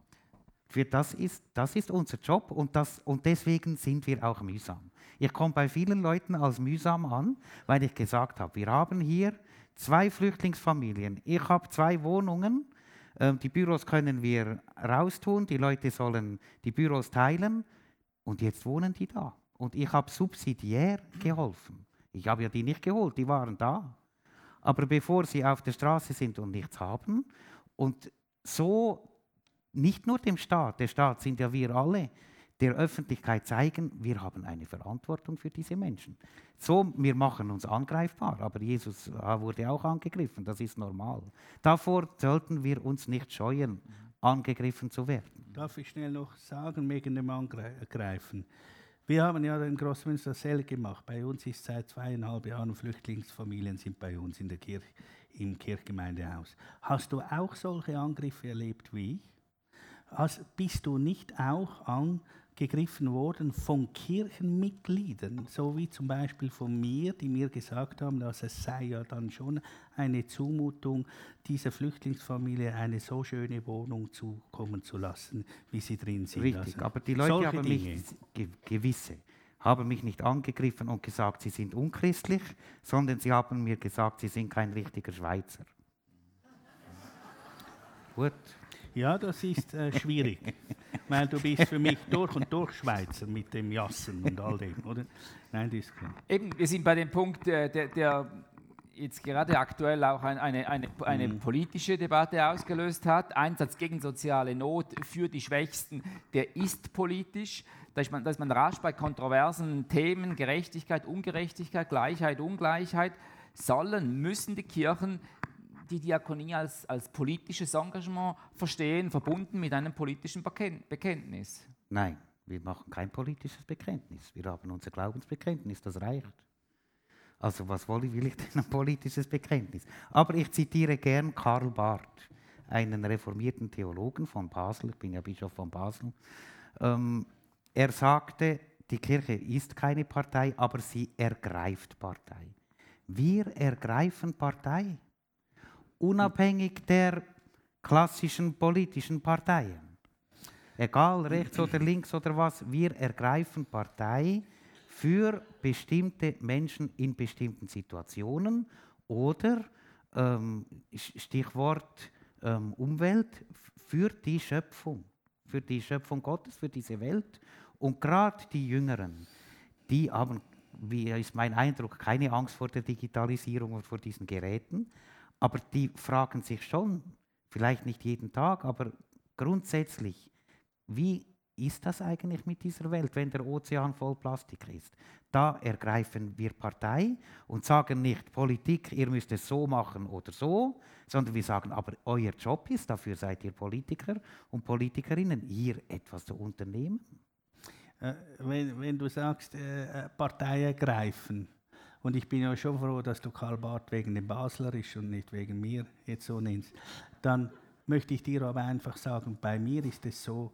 Für das ist, das ist unser Job und, das, und deswegen sind wir auch mühsam. Ich komme bei vielen Leuten als mühsam an, weil ich gesagt habe, wir haben hier zwei Flüchtlingsfamilien. Ich habe zwei Wohnungen. Ähm, die Büros können wir raustun. Die Leute sollen die Büros teilen. Und jetzt wohnen die da. Und ich habe subsidiär geholfen. Ich habe ja die nicht geholt, die waren da. Aber bevor sie auf der Straße sind und nichts haben und so nicht nur dem Staat, der Staat sind ja wir alle, der Öffentlichkeit zeigen, wir haben eine Verantwortung für diese Menschen. So, wir machen uns angreifbar, aber Jesus wurde auch angegriffen, das ist normal. Davor sollten wir uns nicht scheuen, angegriffen zu werden. Darf ich schnell noch sagen, wegen dem Angreifen? Wir haben ja in Großmünster dasselbe gemacht. Bei uns ist seit zweieinhalb Jahren Flüchtlingsfamilien sind bei uns in der Kirche, im Kirchgemeindehaus. Hast du auch solche Angriffe erlebt wie ich? Hast, bist du nicht auch angegriffen worden von Kirchenmitgliedern, so wie zum Beispiel von mir, die mir gesagt haben, dass es sei ja dann schon eine Zumutung, dieser Flüchtlingsfamilie eine so schöne Wohnung zukommen zu lassen, wie sie drin sind. Richtig, also, aber die Leute haben mich, gewisse, haben mich nicht angegriffen und gesagt, sie sind unchristlich, sondern sie haben mir gesagt, sie sind kein richtiger Schweizer. Gut. Ja, das ist äh, schwierig, weil du bist für mich durch und durch Schweizer mit dem Jassen und all dem, oder? Nein, das ist klar. Eben, wir sind bei dem Punkt, äh, der, der jetzt gerade aktuell auch ein, eine, eine, eine mhm. politische Debatte ausgelöst hat. Einsatz gegen soziale Not für die Schwächsten, der ist politisch. Da ist man, da ist man rasch bei kontroversen Themen, Gerechtigkeit, Ungerechtigkeit, Gleichheit, Ungleichheit. Sollen, müssen die Kirchen die Diakonie als, als politisches Engagement verstehen, verbunden mit einem politischen Bekenntnis? Nein, wir machen kein politisches Bekenntnis. Wir haben unser Glaubensbekenntnis, das reicht. Also was will ich denn ein politisches Bekenntnis? Aber ich zitiere gern Karl Barth, einen reformierten Theologen von Basel, ich bin ja Bischof von Basel. Ähm, er sagte, die Kirche ist keine Partei, aber sie ergreift Partei. Wir ergreifen Partei unabhängig der klassischen politischen Parteien. Egal rechts oder links oder was, wir ergreifen Partei für bestimmte Menschen in bestimmten Situationen oder ähm, Stichwort ähm, Umwelt für die Schöpfung, für die Schöpfung Gottes, für diese Welt. Und gerade die Jüngeren, die haben, wie ist mein Eindruck, keine Angst vor der Digitalisierung und vor diesen Geräten, aber die fragen sich schon, vielleicht nicht jeden Tag, aber grundsätzlich, wie ist das eigentlich mit dieser Welt, wenn der Ozean voll Plastik ist? Da ergreifen wir Partei und sagen nicht, Politik, ihr müsst es so machen oder so, sondern wir sagen, aber euer Job ist, dafür seid ihr Politiker und Politikerinnen, hier etwas zu unternehmen. Äh, wenn, wenn, du sagst, äh, äh Partei ergreifen, und ich bin ja schon froh, dass du Karl Barth wegen dem Basler ist und nicht wegen mir jetzt so nennst. Dann möchte ich dir aber einfach sagen, bei mir ist es so,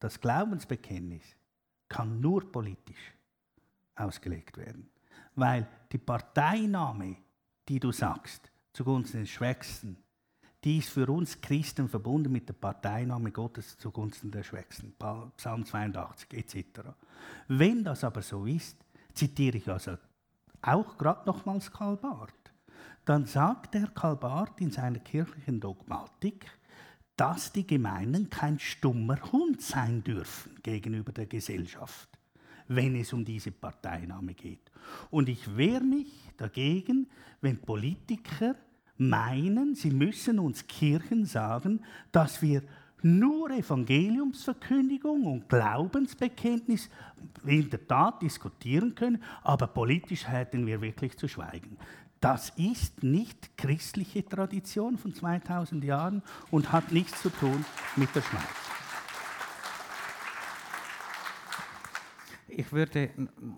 das Glaubensbekenntnis kann nur politisch ausgelegt werden. Weil die Parteinahme, die du sagst, zugunsten des Schwächsten, die ist für uns Christen verbunden mit der Parteinahme Gottes zugunsten der Schwächsten. Psalm 82 etc. Wenn das aber so ist, zitiere ich also auch gerade nochmals Karl Barth, dann sagt der Karl Barth in seiner kirchlichen Dogmatik, dass die Gemeinden kein stummer Hund sein dürfen gegenüber der Gesellschaft, wenn es um diese Parteinahme geht. Und ich wehre mich dagegen, wenn Politiker meinen, sie müssen uns Kirchen sagen, dass wir nur Evangeliumsverkündigung und Glaubensbekenntnis in der Tat diskutieren können, aber politisch hätten wir wirklich zu schweigen. Das ist nicht christliche Tradition von 2000 Jahren und hat nichts zu tun mit der Schweiz. Ich würde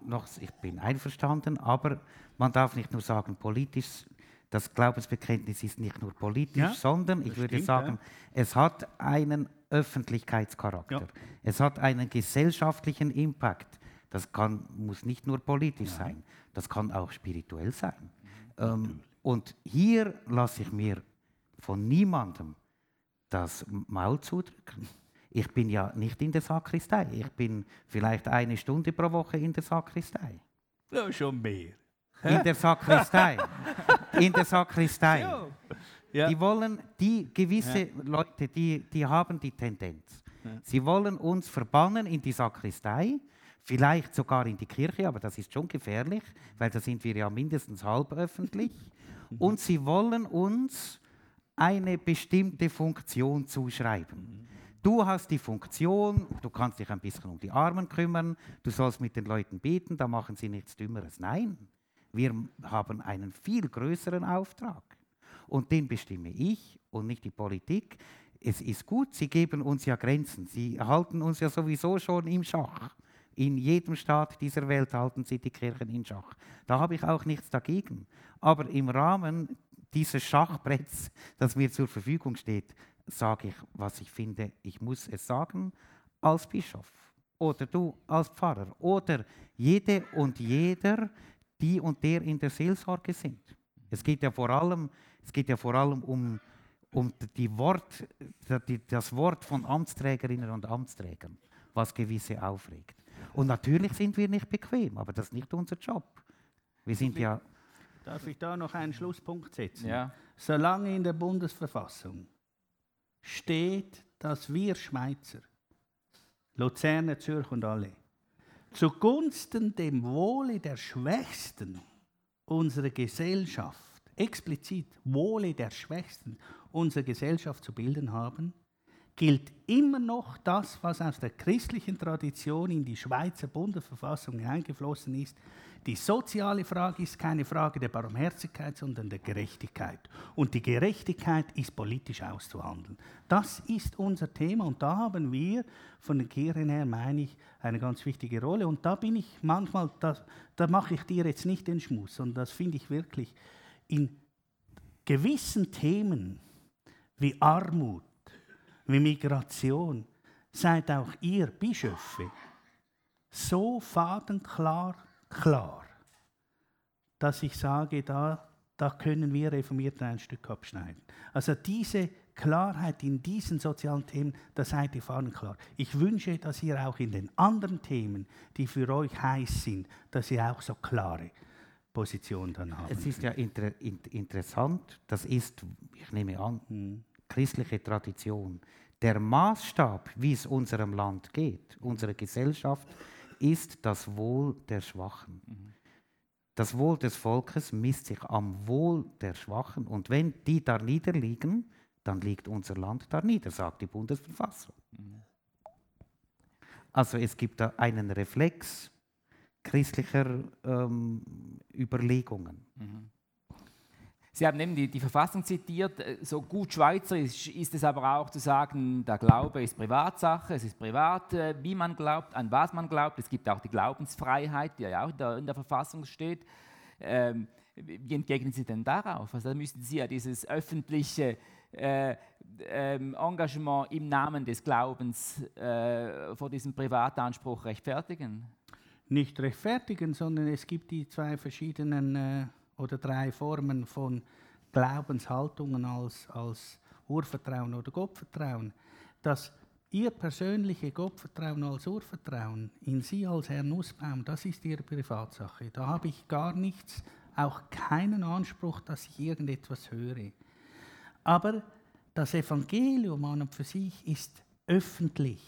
noch, ich bin einverstanden, aber man darf nicht nur sagen, politisch, das Glaubensbekenntnis ist nicht nur politisch, ja, sondern ich würde stimmt, sagen, ja. es hat einen Öffentlichkeitscharakter. Ja. Es hat einen gesellschaftlichen Impact. Das kann, muss nicht nur politisch Nein. sein, das kann auch spirituell sein. Ähm, und hier lasse ich mir von niemandem das Maul zudrücken. Ich bin ja nicht in der Sakristei. Ich bin vielleicht eine Stunde pro Woche in der Sakristei. Ja, schon mehr. In der Sakristei. In der Sakristei. Ja. Die wollen, die gewisse ja. Leute, die, die haben die Tendenz. Ja. Sie wollen uns verbannen in die Sakristei, vielleicht sogar in die Kirche, aber das ist schon gefährlich, weil da sind wir ja mindestens halb öffentlich. Und sie wollen uns eine bestimmte Funktion zuschreiben. Du hast die Funktion, du kannst dich ein bisschen um die Armen kümmern, du sollst mit den Leuten beten, da machen sie nichts Dümmeres. Nein, wir haben einen viel größeren Auftrag. Und den bestimme ich und nicht die Politik. Es ist gut, sie geben uns ja Grenzen. Sie halten uns ja sowieso schon im Schach. In jedem Staat dieser Welt halten sie die Kirchen in Schach. Da habe ich auch nichts dagegen. Aber im Rahmen dieses Schachbretts, das mir zur Verfügung steht, sage ich, was ich finde. Ich muss es sagen als Bischof oder du als Pfarrer oder jede und jeder, die und der in der Seelsorge sind. Es geht ja vor allem, es geht ja vor allem um, um die Wort, das Wort von Amtsträgerinnen und Amtsträgern, was gewisse aufregt. Und natürlich sind wir nicht bequem, aber das ist nicht unser Job. Wir sind ja. Darf ich da noch einen Schlusspunkt setzen? Ja. Solange in der Bundesverfassung steht, dass wir Schweizer, Luzerner, Zürich und alle, zugunsten dem Wohle der Schwächsten unserer Gesellschaft, explizit Wohle der Schwächsten unserer Gesellschaft zu bilden haben, gilt immer noch das, was aus der christlichen Tradition in die Schweizer Bundesverfassung eingeflossen ist. Die soziale Frage ist keine Frage der Barmherzigkeit, sondern der Gerechtigkeit. Und die Gerechtigkeit ist politisch auszuhandeln. Das ist unser Thema und da haben wir von den Kirchen her, meine ich, eine ganz wichtige Rolle. Und da bin ich manchmal, da, da mache ich dir jetzt nicht den Schmuss, sondern das finde ich wirklich in gewissen Themen wie Armut, wie Migration, seid auch ihr Bischöfe so fadenklar klar, dass ich sage, da, da können wir Reformierten ein Stück abschneiden. Also diese Klarheit in diesen sozialen Themen, da seid ihr fadenklar. Ich wünsche, dass ihr auch in den anderen Themen, die für euch heiß sind, dass ihr auch so klare Positionen dann habt. Es ist ja inter, inter, interessant, das ist, ich nehme an, hm. christliche Tradition. Der Maßstab, wie es unserem Land geht, unserer Gesellschaft, ist das Wohl der Schwachen. Mhm. Das Wohl des Volkes misst sich am Wohl der Schwachen. Und wenn die da niederliegen, dann liegt unser Land da nieder, sagt die Bundesverfassung. Mhm. Also es gibt da einen Reflex christlicher ähm, Überlegungen. Mhm. Sie haben eben die, die Verfassung zitiert. Äh, so gut schweizerisch ist es aber auch zu sagen, der Glaube ist Privatsache, es ist privat, äh, wie man glaubt, an was man glaubt. Es gibt auch die Glaubensfreiheit, die ja auch in der, in der Verfassung steht. Ähm, wie entgegnen Sie denn darauf? Also da müssen Sie ja dieses öffentliche äh, ähm, Engagement im Namen des Glaubens äh, vor diesem Privatanspruch rechtfertigen. Nicht rechtfertigen, sondern es gibt die zwei verschiedenen äh, oder drei Formen von Glaubenshaltungen als, als Urvertrauen oder Gottvertrauen, dass Ihr persönliche Gottvertrauen als Urvertrauen in Sie als Herr Nussbaum, das ist Ihre Privatsache. Da habe ich gar nichts, auch keinen Anspruch, dass ich irgendetwas höre. Aber das Evangelium an und für sich ist öffentlich.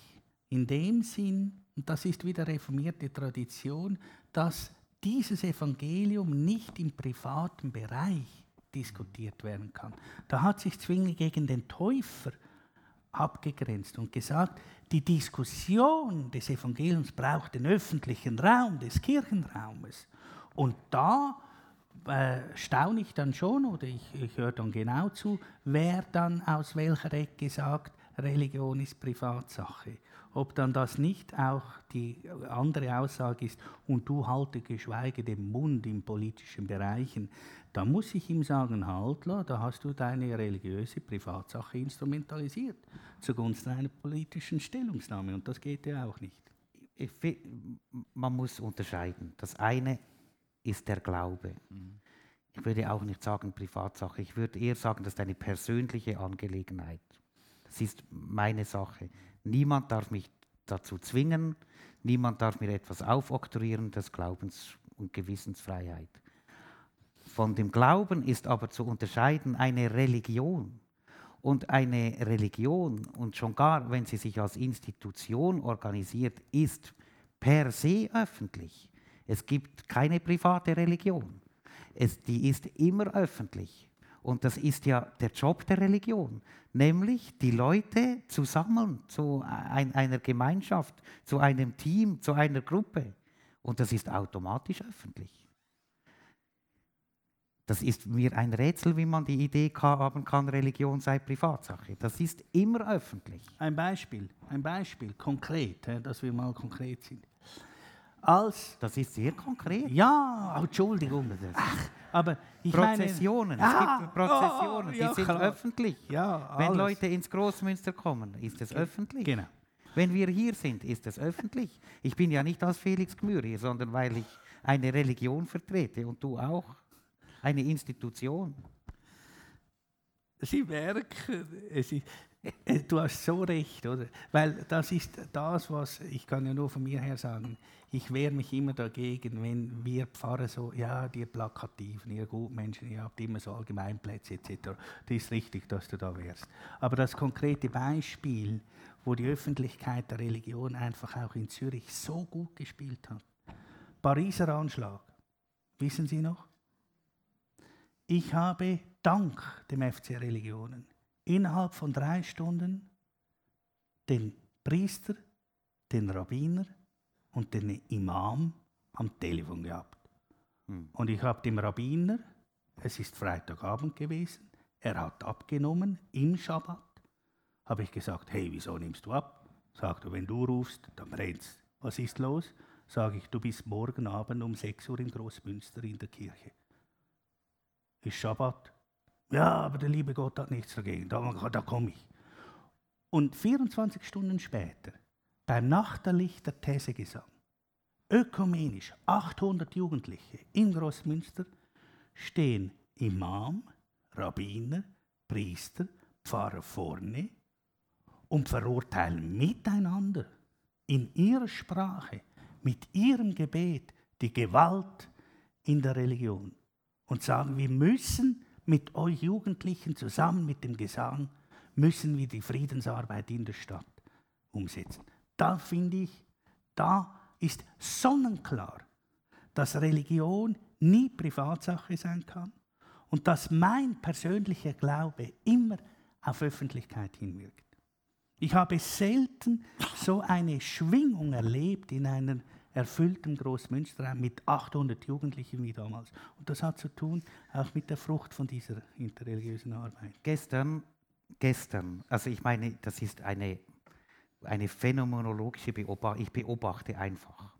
In dem Sinn, und das ist wieder reformierte Tradition, dass dieses Evangelium nicht im privaten Bereich diskutiert werden kann. Da hat sich Zwingli gegen den Täufer abgegrenzt und gesagt, die Diskussion des Evangeliums braucht den öffentlichen Raum, des Kirchenraumes. Und da äh, staune ich dann schon oder ich, ich höre dann genau zu, wer dann aus welcher Ecke sagt, Religion ist Privatsache. Ob dann das nicht auch die andere Aussage ist, und du halte geschweige den Mund in politischen Bereichen, da muss ich ihm sagen, halt, da hast du deine religiöse Privatsache instrumentalisiert zugunsten einer politischen Stellungnahme und das geht ja auch nicht. Man muss unterscheiden. Das eine ist der Glaube. Ich würde auch nicht sagen Privatsache, ich würde eher sagen, das ist eine persönliche Angelegenheit. Das ist meine Sache. Niemand darf mich dazu zwingen, niemand darf mir etwas aufoktroyieren, das Glaubens- und Gewissensfreiheit. Von dem Glauben ist aber zu unterscheiden eine Religion. Und eine Religion, und schon gar wenn sie sich als Institution organisiert, ist per se öffentlich. Es gibt keine private Religion. Es, die ist immer öffentlich. Und das ist ja der Job der Religion, nämlich die Leute zu sammeln zu ein, einer Gemeinschaft, zu einem Team, zu einer Gruppe. Und das ist automatisch öffentlich. Das ist mir ein Rätsel, wie man die Idee haben kann, Religion sei Privatsache. Das ist immer öffentlich. Ein Beispiel, ein Beispiel, konkret, dass wir mal konkret sind. Als das ist sehr konkret. Ja, Entschuldigung. Ach, aber ich Prozessionen, meine, es ah, gibt Prozessionen, oh, die ja, sind klar. öffentlich. Ja, Wenn Leute ins Großmünster kommen, ist es öffentlich. Genau. Wenn wir hier sind, ist es öffentlich. Ich bin ja nicht als Felix Gmür hier, sondern weil ich eine Religion vertrete und du auch. Eine Institution. Sie merken, es ist, du hast so recht, oder? Weil das ist das, was ich kann ja nur von mir her sagen. Ich wehre mich immer dagegen, wenn wir Pfarrer so, ja, die Plakativen, ihr Gutmenschen, ihr habt immer so Allgemeinplätze etc. Das ist richtig, dass du da wärst. Aber das konkrete Beispiel, wo die Öffentlichkeit der Religion einfach auch in Zürich so gut gespielt hat. Pariser Anschlag, wissen Sie noch? Ich habe dank dem FC Religionen innerhalb von drei Stunden den Priester, den Rabbiner und den Imam am Telefon gehabt. Hm. Und ich habe dem Rabbiner, es ist Freitagabend gewesen, er hat abgenommen im Schabbat, habe ich gesagt, hey, wieso nimmst du ab? Sagt er, wenn du rufst, dann brennt's. Was ist los? Sage ich, du bist morgen Abend um 6 Uhr in Großmünster in der Kirche. Ist Schabbat? Ja, aber der liebe Gott hat nichts dagegen, da, da komme ich. Und 24 Stunden später, beim Nachterlichter Thesegesang, ökumenisch, 800 Jugendliche in Großmünster, stehen Imam, Rabbiner, Priester, Pfarrer vorne und verurteilen miteinander in ihrer Sprache, mit ihrem Gebet die Gewalt in der Religion und sagen, wir müssen mit euch Jugendlichen zusammen mit dem Gesang müssen wir die Friedensarbeit in der Stadt umsetzen. Da finde ich, da ist sonnenklar, dass Religion nie Privatsache sein kann und dass mein persönlicher Glaube immer auf Öffentlichkeit hinwirkt. Ich habe selten so eine Schwingung erlebt in einer erfülltem Großmünsterraum mit 800 Jugendlichen wie damals. Und das hat zu tun auch mit der Frucht von dieser interreligiösen Arbeit. Gestern, gestern, also ich meine, das ist eine, eine phänomenologische Beobachtung, ich beobachte einfach.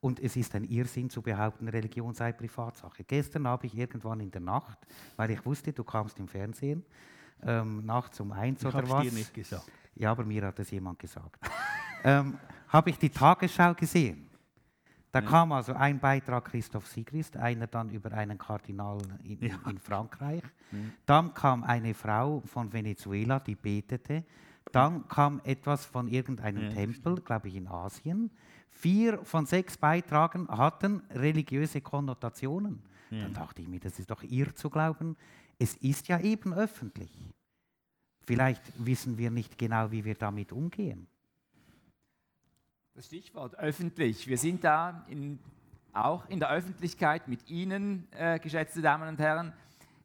Und es ist ein Irrsinn zu behaupten, Religion sei Privatsache. Gestern habe ich irgendwann in der Nacht, weil ich wusste, du kamst im Fernsehen, ähm, nachts um eins ich oder was. dir nicht gesagt. Ja, aber mir hat es jemand gesagt. ähm, habe ich die Tagesschau gesehen. Da ja. kam also ein Beitrag Christoph Sigrist, einer dann über einen Kardinal in, ja. in Frankreich. Mhm. Dann kam eine Frau von Venezuela, die betete. Dann kam etwas von irgendeinem ja. Tempel, glaube ich in Asien. Vier von sechs Beitragen hatten religiöse Konnotationen. Dann dachte ich mir, das ist doch irr zu glauben. Es ist ja eben öffentlich. Vielleicht wissen wir nicht genau, wie wir damit umgehen. Das Stichwort öffentlich. Wir sind da in, auch in der Öffentlichkeit mit Ihnen, äh, geschätzte Damen und Herren.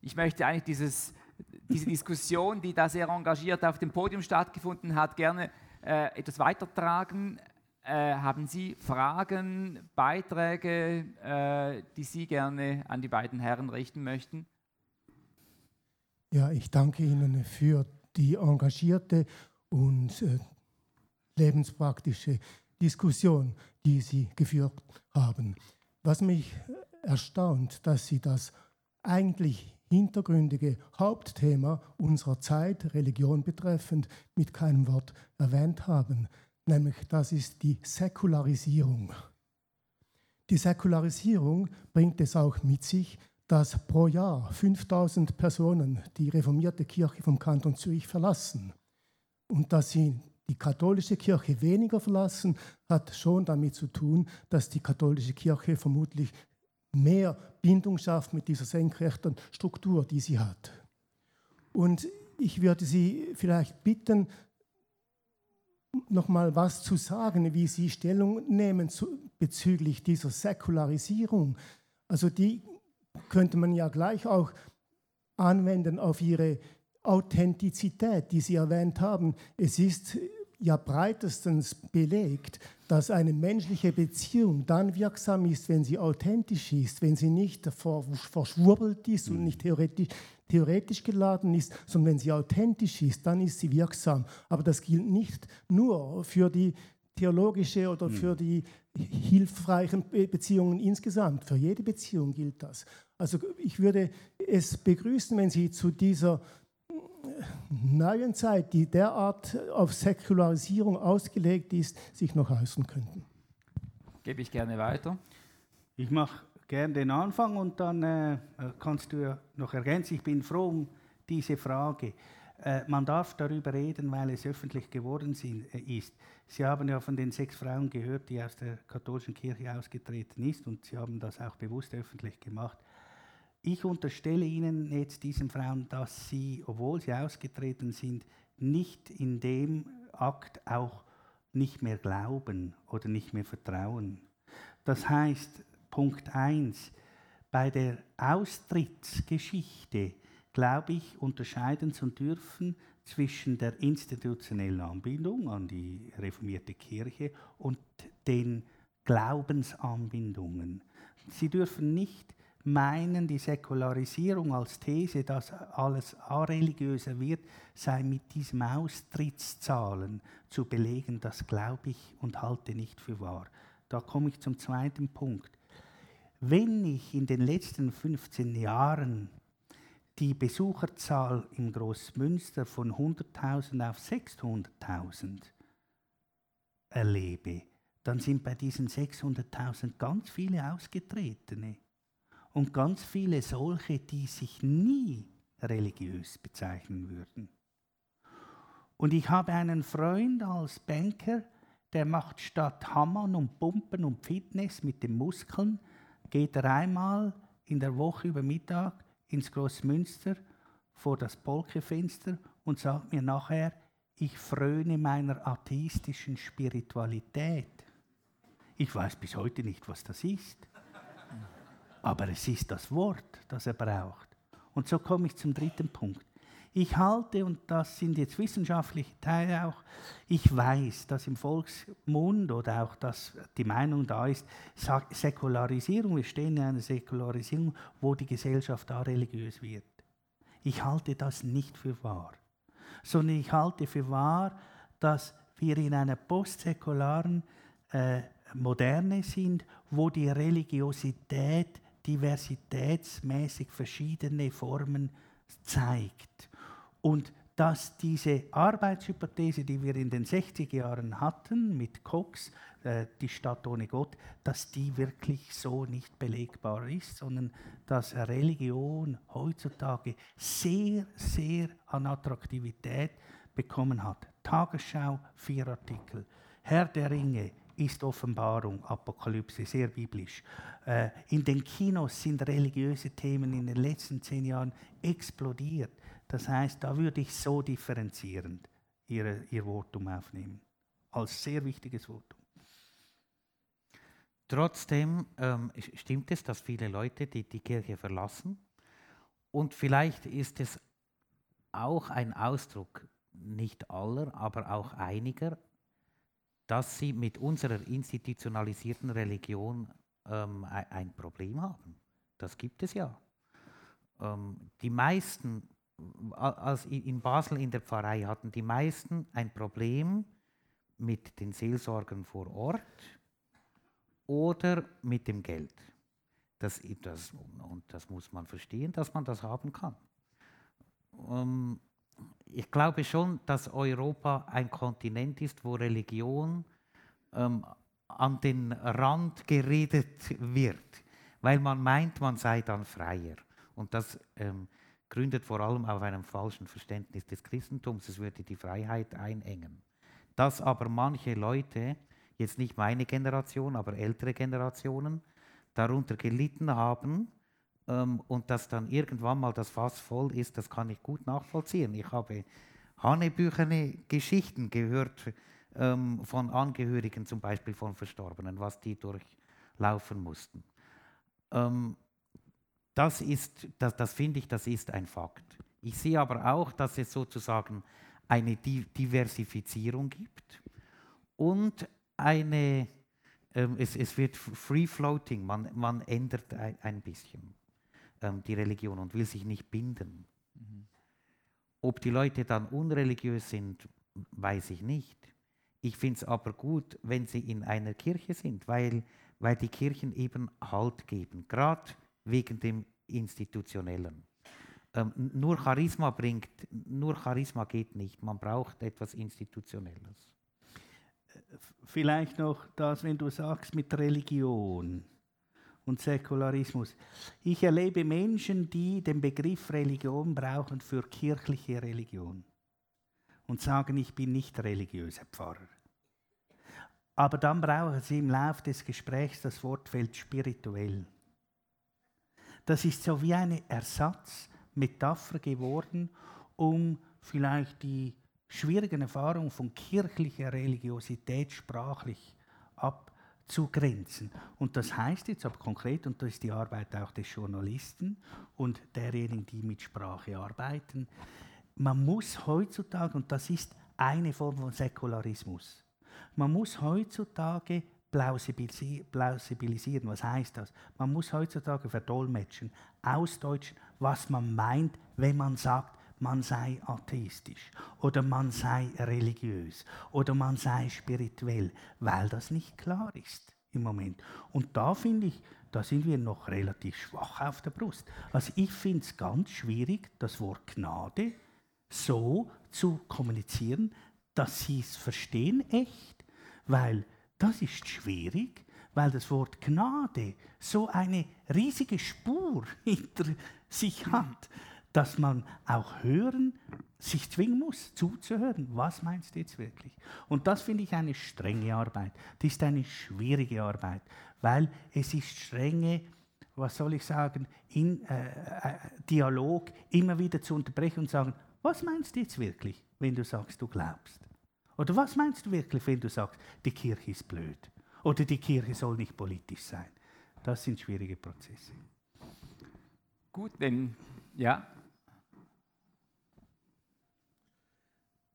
Ich möchte eigentlich dieses, diese Diskussion, die da sehr engagiert auf dem Podium stattgefunden hat, gerne äh, etwas weitertragen. Äh, haben Sie Fragen, Beiträge, äh, die Sie gerne an die beiden Herren richten möchten? Ja, ich danke Ihnen für die engagierte und äh, lebenspraktische Diskussion, die Sie geführt haben. Was mich erstaunt, dass Sie das eigentlich hintergründige Hauptthema unserer Zeit, Religion betreffend, mit keinem Wort erwähnt haben, nämlich das ist die Säkularisierung. Die Säkularisierung bringt es auch mit sich, dass pro Jahr 5000 Personen die reformierte Kirche vom Kanton Zürich verlassen. Und dass sie die katholische Kirche weniger verlassen, hat schon damit zu tun, dass die katholische Kirche vermutlich mehr Bindung schafft mit dieser senkrechten Struktur, die sie hat. Und ich würde Sie vielleicht bitten, noch mal was zu sagen, wie Sie Stellung nehmen zu, bezüglich dieser Säkularisierung. Also die könnte man ja gleich auch anwenden auf Ihre Authentizität, die Sie erwähnt haben. Es ist ja breitestens belegt, dass eine menschliche Beziehung dann wirksam ist, wenn sie authentisch ist, wenn sie nicht verschwurbelt ist und nicht theoretisch, theoretisch geladen ist, sondern wenn sie authentisch ist, dann ist sie wirksam. Aber das gilt nicht nur für die theologische oder hm. für die hilfreichen Beziehungen insgesamt. Für jede Beziehung gilt das. Also ich würde es begrüßen, wenn Sie zu dieser neuen Zeit, die derart auf Säkularisierung ausgelegt ist, sich noch äußern könnten. Gebe ich gerne weiter. Ich mache gerne den Anfang und dann äh, kannst du ja noch ergänzen. Ich bin froh um diese Frage. Äh, man darf darüber reden, weil es öffentlich geworden sind, äh, ist. Sie haben ja von den sechs Frauen gehört, die aus der katholischen Kirche ausgetreten ist und Sie haben das auch bewusst öffentlich gemacht. Ich unterstelle Ihnen jetzt diesen Frauen, dass sie, obwohl sie ausgetreten sind, nicht in dem Akt auch nicht mehr glauben oder nicht mehr vertrauen. Das heißt, Punkt 1, bei der Austrittsgeschichte, glaube ich, unterscheiden zu dürfen zwischen der institutionellen Anbindung an die reformierte Kirche und den Glaubensanbindungen. Sie dürfen nicht meinen, die Säkularisierung als These, dass alles areligiöser wird, sei mit diesem Austrittszahlen zu belegen, das glaube ich und halte nicht für wahr. Da komme ich zum zweiten Punkt. Wenn ich in den letzten 15 Jahren die Besucherzahl im Großmünster von 100.000 auf 600.000 erlebe, dann sind bei diesen 600.000 ganz viele Ausgetretene und ganz viele solche, die sich nie religiös bezeichnen würden. Und ich habe einen Freund als Banker, der macht statt Hammern und Pumpen und Fitness mit den Muskeln, geht er einmal in der Woche über Mittag ins Großmünster vor das Polkefenster und sagt mir nachher, ich fröne meiner atheistischen Spiritualität. Ich weiß bis heute nicht, was das ist. Aber es ist das Wort, das er braucht. Und so komme ich zum dritten Punkt. Ich halte, und das sind jetzt wissenschaftliche Teile auch, ich weiß, dass im Volksmund oder auch, dass die Meinung da ist, Säkularisierung, wir stehen in einer Säkularisierung, wo die Gesellschaft da religiös wird. Ich halte das nicht für wahr, sondern ich halte für wahr, dass wir in einer postsäkularen äh, Moderne sind, wo die Religiosität diversitätsmäßig verschiedene Formen zeigt. Und dass diese Arbeitshypothese, die wir in den 60er Jahren hatten mit Cox, äh, die Stadt ohne Gott, dass die wirklich so nicht belegbar ist, sondern dass Religion heutzutage sehr, sehr an Attraktivität bekommen hat. Tagesschau, vier Artikel. Herr der Ringe, ist Offenbarung, Apokalypse, sehr biblisch. Äh, in den Kinos sind religiöse Themen in den letzten zehn Jahren explodiert. Das heißt, da würde ich so differenzierend ihre, ihr Votum aufnehmen. Als sehr wichtiges Votum. Trotzdem ähm, stimmt es, dass viele Leute die, die Kirche verlassen. Und vielleicht ist es auch ein Ausdruck, nicht aller, aber auch einiger, dass sie mit unserer institutionalisierten Religion ähm, ein Problem haben. Das gibt es ja. Ähm, die meisten, als in Basel in der Pfarrei hatten die meisten ein Problem mit den Seelsorgern vor Ort oder mit dem Geld. Das, das, und das muss man verstehen, dass man das haben kann. Ähm, ich glaube schon, dass Europa ein Kontinent ist, wo Religion ähm, an den Rand geredet wird, weil man meint, man sei dann freier. Und das ähm, gründet vor allem auf einem falschen Verständnis des Christentums, es würde die Freiheit einengen. Dass aber manche Leute, jetzt nicht meine Generation, aber ältere Generationen, darunter gelitten haben, ähm, und dass dann irgendwann mal das Fass voll ist, das kann ich gut nachvollziehen. Ich habe hanebüchene Geschichten gehört ähm, von Angehörigen, zum Beispiel von Verstorbenen, was die durchlaufen mussten. Ähm, das ist, das, das finde ich, das ist ein Fakt. Ich sehe aber auch, dass es sozusagen eine Diversifizierung gibt und eine, ähm, es, es wird free floating, man, man ändert ein, ein bisschen ähm, die Religion und will sich nicht binden. Mhm. Ob die Leute dann unreligiös sind, weiß ich nicht. Ich finde es aber gut, wenn sie in einer Kirche sind, weil, weil die Kirchen eben Halt geben, gerade wegen dem Institutionellen. Ähm, nur Charisma bringt, nur Charisma geht nicht, man braucht etwas Institutionelles. Vielleicht noch das, wenn du sagst mit Religion und Säkularismus. Ich erlebe Menschen, die den Begriff Religion brauchen für kirchliche Religion und sagen, ich bin nicht religiöser Pfarrer. Aber dann brauchen sie im Laufe des Gesprächs das Wortfeld spirituell. Das ist so wie eine Ersatzmetapher geworden, um vielleicht die schwierigen Erfahrungen von kirchlicher Religiosität sprachlich abzugrenzen. Und das heißt jetzt aber konkret, und das ist die Arbeit auch des Journalisten und derjenigen, die mit Sprache arbeiten, man muss heutzutage, und das ist eine Form von Säkularismus, man muss heutzutage plausibilisieren. Was heißt das? Man muss heutzutage verdolmetschen, ausdeutschen, was man meint, wenn man sagt, man sei atheistisch oder man sei religiös oder man sei spirituell, weil das nicht klar ist im Moment. Und da finde ich, da sind wir noch relativ schwach auf der Brust. Also ich finde es ganz schwierig, das Wort Gnade so zu kommunizieren, dass sie es verstehen echt, weil das ist schwierig, weil das Wort Gnade so eine riesige Spur hinter sich hat, dass man auch hören, sich zwingen muss, zuzuhören. Was meinst du jetzt wirklich? Und das finde ich eine strenge Arbeit. Das ist eine schwierige Arbeit, weil es ist strenge, was soll ich sagen, in äh, äh, Dialog immer wieder zu unterbrechen und sagen, was meinst du jetzt wirklich, wenn du sagst, du glaubst? Oder was meinst du wirklich, wenn du sagst, die Kirche ist blöd? Oder die Kirche soll nicht politisch sein? Das sind schwierige Prozesse. Gut, denn ja.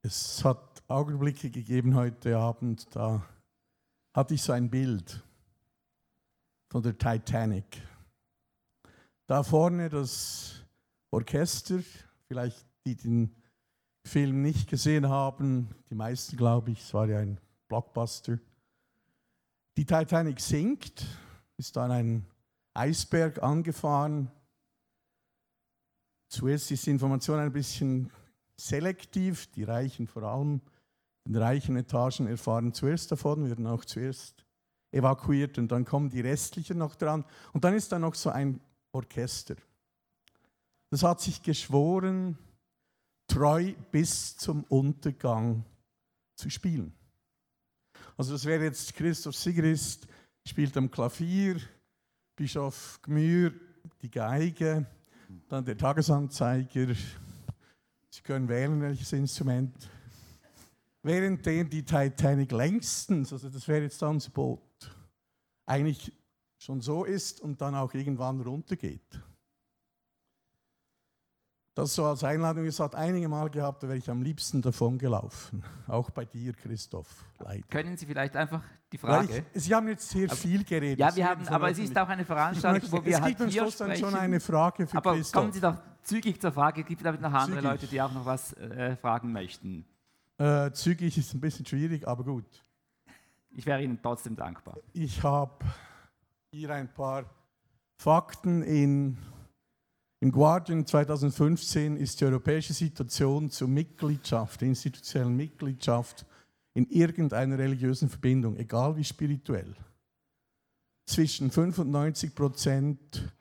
Es hat Augenblicke gegeben heute Abend, da hatte ich so ein Bild von der Titanic. Da vorne das Orchester, vielleicht die den Film nicht gesehen haben, die meisten glaube ich, es war ja ein Blockbuster. Die Titanic sinkt, ist an einen Eisberg angefahren. Zuerst ist die Information ein bisschen selektiv, die Reichen vor allem in reichen Etagen erfahren zuerst davon, werden auch zuerst evakuiert und dann kommen die restlichen noch dran. Und dann ist da noch so ein Orchester. Das hat sich geschworen, treu bis zum Untergang zu spielen. Also das wäre jetzt Christoph Sigrist, spielt am Klavier, Bischof Gmür die Geige, dann der Tagesanzeiger, Sie können wählen, welches Instrument. Während die Titanic längstens, also das wäre jetzt dann das Boot, eigentlich schon so ist und dann auch irgendwann runtergeht. Das so als Einladung gesagt, einige Mal gehabt, da wäre ich am liebsten davon gelaufen. Auch bei dir, Christoph. Leider. Können Sie vielleicht einfach die Frage. Ich, Sie haben jetzt sehr viel geredet. Ja, wir haben, aber es ist auch eine Veranstaltung, möchte, wo wir es gibt halt hier sprechen. schon eine Frage für aber Christoph. kommen Sie doch zügig zur Frage. Es gibt damit noch andere zügig. Leute, die auch noch was äh, fragen möchten. Äh, zügig ist ein bisschen schwierig, aber gut. Ich wäre Ihnen trotzdem dankbar. Ich habe hier ein paar Fakten in im Guardian 2015 ist die europäische Situation zur Mitgliedschaft, der institutionellen Mitgliedschaft in irgendeiner religiösen Verbindung, egal wie spirituell, zwischen 95 Prozent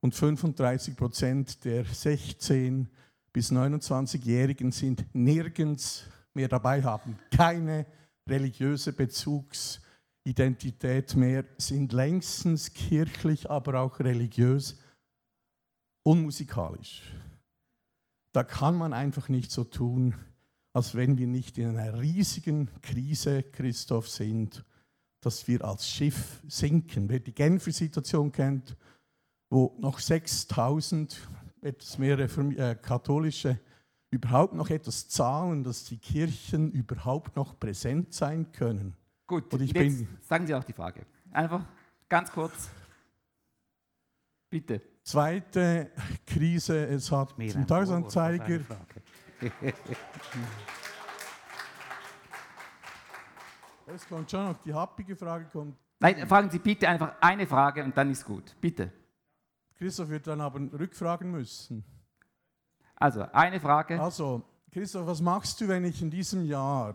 und 35 Prozent der 16 bis 29-Jährigen sind nirgends mehr dabei, haben keine religiöse Bezugsidentität mehr, sind längstens kirchlich, aber auch religiös unmusikalisch. Da kann man einfach nicht so tun, als wenn wir nicht in einer riesigen Krise, Christoph, sind, dass wir als Schiff sinken. Wer die Genfer Situation kennt, wo noch 6000, etwas mehr äh, katholische, überhaupt noch etwas zahlen, dass die Kirchen überhaupt noch präsent sein können. Gut, Und ich bin sagen Sie auch die Frage. Einfach ganz kurz. Bitte. Zweite Krise, es hat zum Tagesanzeiger. Es kommt schon noch die happige Frage. Kommt. Nein, fragen Sie bitte einfach eine Frage und dann ist gut. Bitte. Christoph wird dann aber rückfragen müssen. Also, eine Frage. Also, Christoph, was machst du, wenn ich in diesem Jahr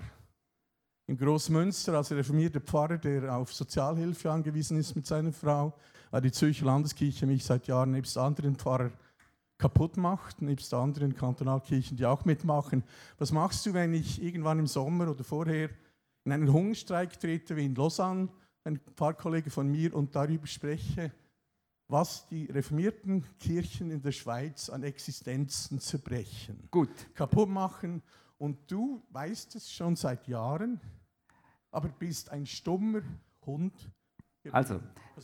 in Großmünster als reformierter Pfarrer, der auf Sozialhilfe angewiesen ist mit seiner Frau, weil die Zürcher Landeskirche mich seit Jahren nebst anderen Pfarrern kaputt macht, nebst anderen Kantonalkirchen, die auch mitmachen. Was machst du, wenn ich irgendwann im Sommer oder vorher in einen Hungerstreik trete, wie in Lausanne, ein Pfarrkollege von mir, und darüber spreche, was die reformierten Kirchen in der Schweiz an Existenzen zerbrechen, Gut. kaputt machen. Und du weißt es schon seit Jahren, aber bist ein stummer Hund. Also,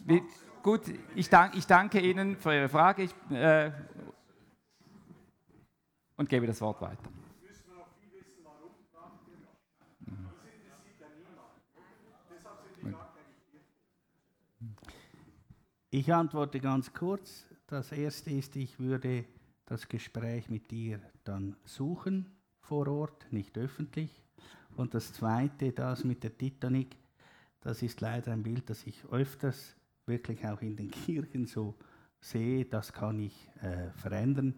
wie, gut, ich, dank, ich, danke Ihnen für Ihre Frage ich, äh, und gebe das Wort weiter. Ich antworte ganz kurz. Das erste ist, ich würde das Gespräch mit dir dann suchen vor Ort, nicht öffentlich. Und das zweite, das mit der Titanic, das ist leider ein Bild, das ich öfters wirklich auch in den Kirchen so sehe. Das kann ich äh, verändern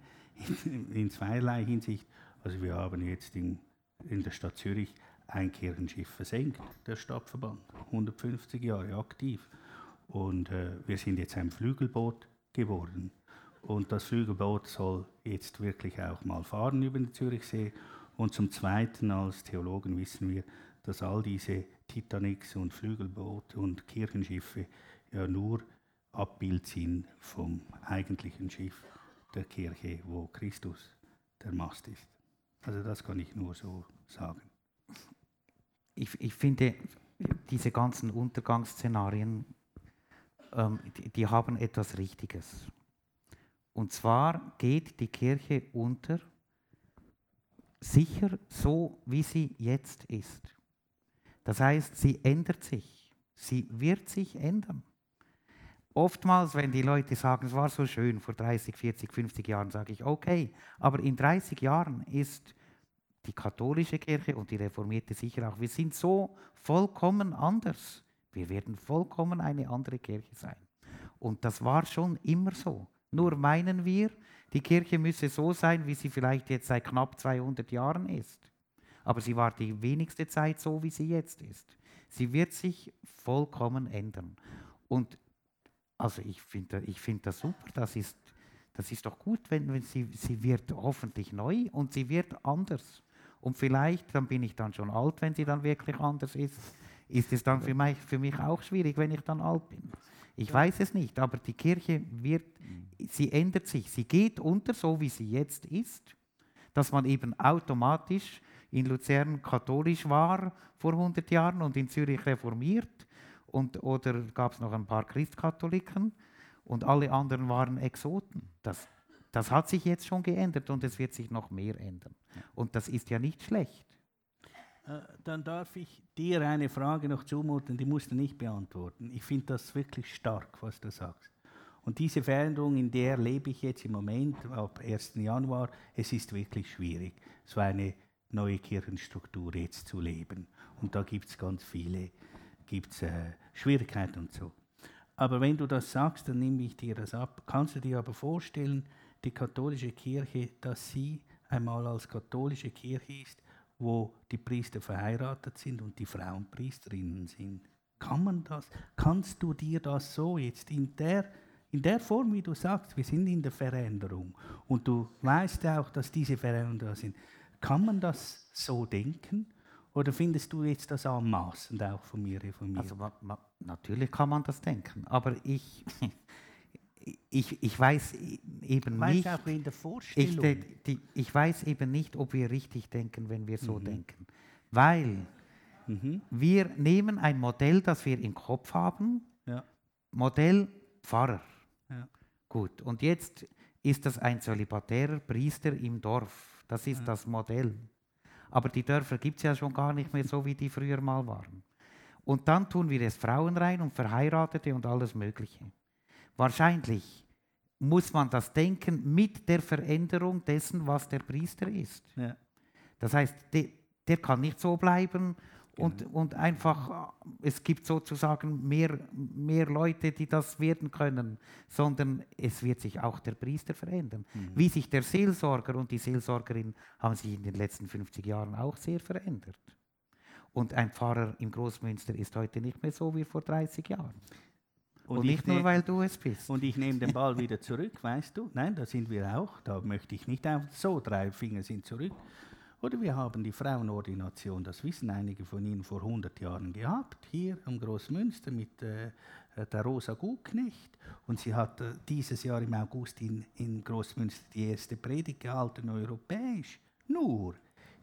in, in, zweierlei Hinsicht. Also wir haben jetzt in, in der Stadt Zürich ein Kirchenschiff versenkt, der Stadtverband, 150 Jahre aktiv. Und äh, wir sind jetzt ein Flügelboot geworden. Und das Flügelboot soll jetzt wirklich auch mal fahren über den Zürichsee. Und zum Zweiten, als Theologen wissen wir, dass all diese Titanics und Flügelboote und Kirchenschiffe ja nur Abbild sind vom eigentlichen Schiff der Kirche, wo Christus der Mast ist. Also das kann ich nur so sagen. Ich, ich finde, diese ganzen Untergangsszenarien, ähm, die, die haben etwas Richtiges. Und zwar geht die Kirche unter, sicher so, wie sie jetzt ist. Das heißt, sie ändert sich. Sie wird sich ändern. Oftmals, wenn die Leute sagen, es war so schön vor 30, 40, 50 Jahren, sage ich, okay, aber in 30 Jahren ist die katholische Kirche und die reformierte sicher auch, wir sind so vollkommen anders. Wir werden vollkommen eine andere Kirche sein. Und das war schon immer so. Nur meinen wir, die Kirche müsse so sein, wie sie vielleicht jetzt seit knapp 200 Jahren ist. Aber sie war die wenigste Zeit so, wie sie jetzt ist. Sie wird sich vollkommen ändern. Und also ich finde ich find das super, das ist, das ist doch gut, wenn, wenn sie, sie wird hoffentlich neu und sie wird anders. Und vielleicht, dann bin ich dann schon alt, wenn sie dann wirklich anders ist, ist es dann für mich, für mich auch schwierig, wenn ich dann alt bin. Ich weiß es nicht, aber die Kirche wird, sie ändert sich, sie geht unter, so wie sie jetzt ist, dass man eben automatisch in Luzern katholisch war vor 100 Jahren und in Zürich reformiert und, oder gab es noch ein paar Christkatholiken und alle anderen waren Exoten. Das, Das hat sich jetzt schon geändert und es wird sich noch mehr ändern. Und das ist ja nicht schlecht. Äh, dann darf ich dir eine Frage noch zumuten, die musst du nicht beantworten. Ich finde das wirklich stark, was du sagst. Und diese Veränderung, in der lebe ich jetzt im Moment, ab 1. Januar, es ist wirklich schwierig, so eine neue Kirchenstruktur jetzt zu leben. Und da gibt es ganz viele gibt's, äh, Schwierigkeiten und so. Aber wenn du das sagst, dann nehme ich dir das ab. Kannst du dir aber vorstellen, die katholische Kirche, dass sie einmal als katholische Kirche ist, wo die Priester verheiratet sind und die Frauen Priesterinnen sind? Kann man das? Kannst du dir das so jetzt in der in der Form, wie du sagst, wir sind in der Veränderung und du weißt auch, dass diese Veränderungen da sind. Kann man das so denken? Oder findest du jetzt das anmaßend auch von mir reformiert? Also ma, ma, natürlich kann man das denken, aber ich, ich, ich weiß eben weißt nicht. Auch in der Vorstellung. Ich, die, ich weiß eben nicht, ob wir richtig denken, wenn wir so mhm. denken. Weil mhm. wir nehmen ein Modell, das wir im Kopf haben, ja. Modell Pfarrer. Ja. Gut, und jetzt ist das ein zölibatärer Priester im Dorf. Das ist ja. das Modell. Aber die Dörfer gibt es ja schon gar nicht mehr so, wie die früher mal waren. Und dann tun wir es Frauen rein und Verheiratete und alles Mögliche. Wahrscheinlich muss man das denken mit der Veränderung dessen, was der Priester ist. Ja. Das heißt, de, der kann nicht so bleiben und, genau. und einfach, es gibt sozusagen mehr, mehr Leute, die das werden können, sondern es wird sich auch der Priester verändern. Mhm. Wie sich der Seelsorger und die Seelsorgerin haben sich in den letzten 50 Jahren auch sehr verändert. Und ein Pfarrer im Großmünster ist heute nicht mehr so wie vor 30 Jahren. Und, und nicht nur, weil du es bist. Und ich nehme den Ball wieder zurück, weißt du? Nein, da sind wir auch. Da möchte ich nicht einfach so, drei Finger sind zurück. Oder wir haben die Frauenordination, das wissen einige von Ihnen, vor 100 Jahren gehabt, hier am Großmünster mit äh, der Rosa Gutknecht. Und sie hat äh, dieses Jahr im August in, in Großmünster die erste Predigt gehalten, europäisch. Nur,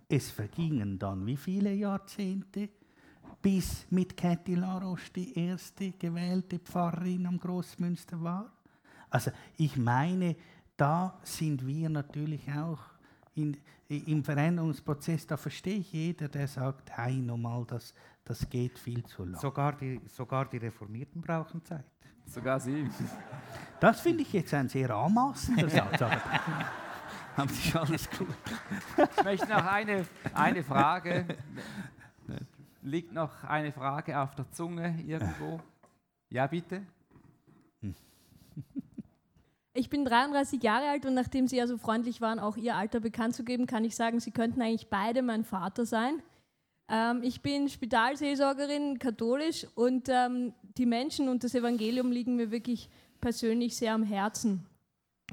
es vergingen dann wie viele Jahrzehnte, bis mit Cathy Laroche die erste gewählte Pfarrerin am Großmünster war? Also ich meine, da sind wir natürlich auch in, im Veränderungsprozess, da verstehe ich jeder, der sagt, hey, nochmal, das, das geht viel zu lang. Sogar die, sogar die Reformierten brauchen Zeit. Sogar sie. Das finde ich jetzt ein sehr anmaßender Satz. Haben Sie alles gut? Ich möchte noch eine, eine Frage. Liegt noch eine Frage auf der Zunge irgendwo? Ja, bitte? Ich bin 33 Jahre alt und nachdem Sie ja so freundlich waren, auch Ihr Alter bekannt zu geben, kann ich sagen, Sie könnten eigentlich beide mein Vater sein. Ähm, ich bin Spitalseelsorgerin, katholisch und ähm, die Menschen und das Evangelium liegen mir wirklich persönlich sehr am Herzen.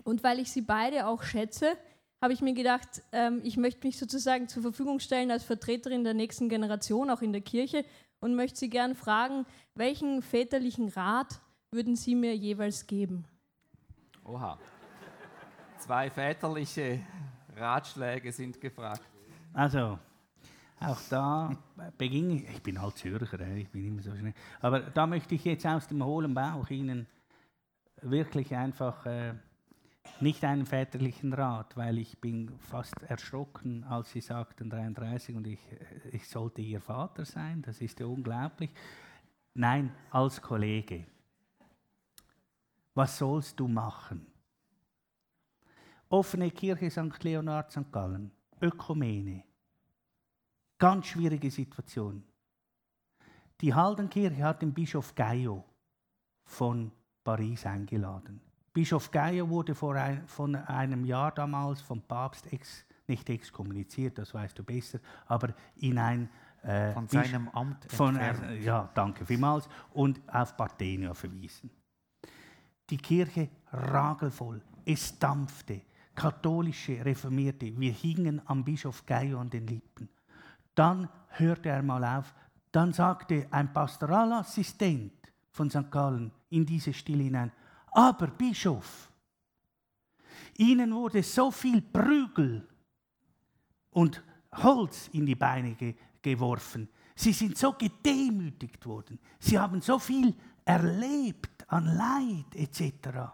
Und weil ich Sie beide auch schätze, habe ich mir gedacht, ähm, ich möchte mich sozusagen zur Verfügung stellen als Vertreterin der nächsten Generation, auch in der Kirche, und möchte Sie gern fragen, welchen väterlichen Rat würden Sie mir jeweils geben? Oha. Zwei väterliche Ratschläge sind gefragt. Also, auch da beginne ich, ich bin halt Zürcher, ich bin immer so schnell, aber da möchte ich jetzt aus dem hohlen Bauch Ihnen wirklich einfach äh, nicht einen väterlichen Rat, weil ich bin fast erschrocken, als Sie sagten 33 und ich, äh, ich sollte Ihr Vater sein, das ist ja unglaublich. Nein, als Kollege was sollst du machen? Offene Kirche St. Leonhard St. Gallen, Ökumene. Ganz schwierige Situation. Die Haldenkirche hat den Bischof Gaio von Paris eingeladen. Bischof Gaio wurde vor ein, von einem Jahr damals vom Papst ex, nicht exkommuniziert, das weißt du besser, aber in ein äh, von seinem Amt von, äh, ja, danke vielmals und auf Parthenia verwiesen die Kirche ragelvoll. Es dampfte. Katholische, Reformierte, wir hingen am Bischof Gaio an den Lippen. Dann hörte er mal auf. Dann sagte ein Pastoralassistent von St. Gallen in diese Stille hinein, aber Bischof, Ihnen wurde so viel Prügel und Holz in die Beine ge geworfen. Sie sind so gedemütigt worden. Sie haben so viel erlebt an Leid etc.,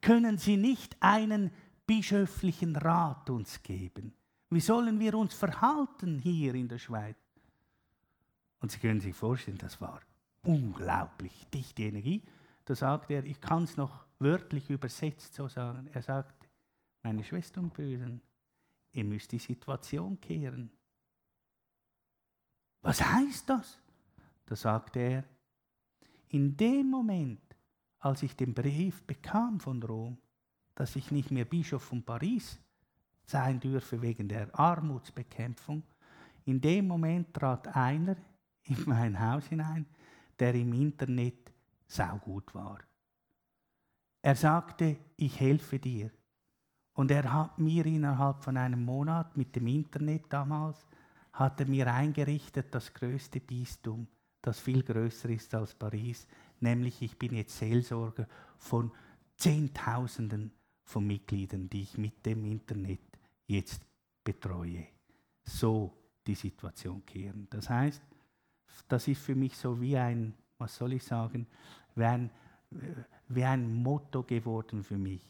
können Sie nicht einen bischöflichen Rat uns geben? Wie sollen wir uns verhalten hier in der Schweiz? Und Sie können sich vorstellen, das war unglaublich dichte Energie. Da sagt er, ich kann es noch wörtlich übersetzt so sagen. Er sagt, meine Schwestern und Bösen, ihr müsst die Situation kehren. Was heißt das? Da sagt er, in dem Moment, als ich den Brief bekam von Rom, dass ich nicht mehr Bischof von Paris sein dürfe wegen der Armutsbekämpfung, in dem Moment trat einer in mein Haus hinein, der im Internet saugut war. Er sagte, ich helfe dir. Und er hat mir innerhalb von einem Monat mit dem Internet damals, hat er mir eingerichtet das größte Bistum, das viel größer ist als Paris, nämlich ich bin jetzt Seelsorger von Zehntausenden von Mitgliedern, die ich mit dem Internet jetzt betreue. So die Situation kehren. Das heißt, das ist für mich so wie ein, was soll ich sagen, wie ein, wie ein Motto geworden für mich,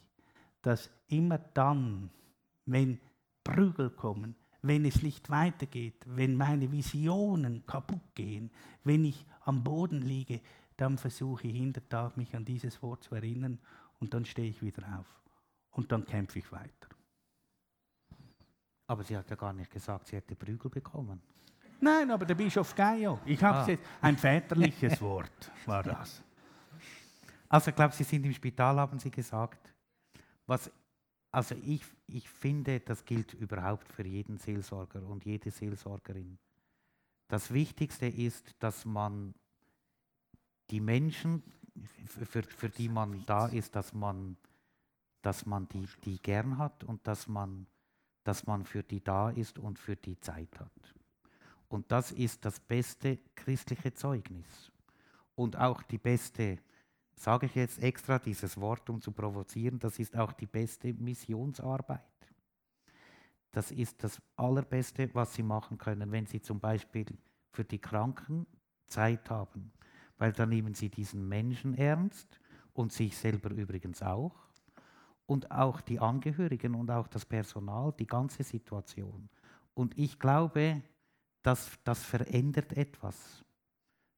dass immer dann, wenn Prügel kommen, wenn es nicht weitergeht, wenn meine Visionen kaputt gehen, wenn ich am Boden liege, dann versuche ich in der Tag mich an dieses Wort zu erinnern und dann stehe ich wieder auf und dann kämpfe ich weiter. Aber sie hat ja gar nicht gesagt, sie hätte Prügel bekommen. Nein, aber der Bischof Gaio, ich habe ah. jetzt, ein väterliches Wort war das. Also ich glaube, Sie sind im Spital, haben Sie gesagt. Was, also ich, ich finde, das gilt überhaupt für jeden Seelsorger und jede Seelsorgerin. Das Wichtigste ist, dass man die Menschen, für, für die man da ist, dass man, dass man die, die gern hat und dass man, dass man für die da ist und für die Zeit hat. Und das ist das beste christliche Zeugnis. Und auch die beste, sage ich jetzt extra dieses Wort, um zu provozieren, das ist auch die beste Missionsarbeit. Das ist das Allerbeste, was Sie machen können, wenn Sie zum Beispiel für die Kranken Zeit haben. Weil dann nehmen Sie diesen Menschen ernst und sich selber übrigens auch. Und auch die Angehörigen und auch das Personal, die ganze Situation. Und ich glaube, das, das verändert etwas.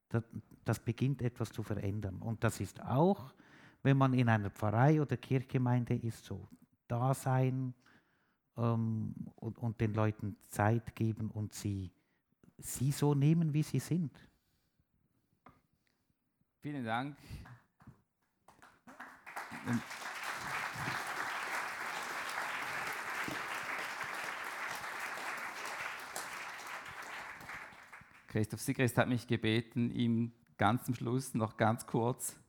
Das, das beginnt etwas zu verändern. Und das ist auch, wenn man in einer Pfarrei oder Kirchgemeinde ist, so da sein ähm, und, und, den Leuten Zeit geben und sie, sie so nehmen, wie sie sind. Vielen Dank. Christoph Sigrist hat mich gebeten, ihm ganz zum Schluss noch ganz kurz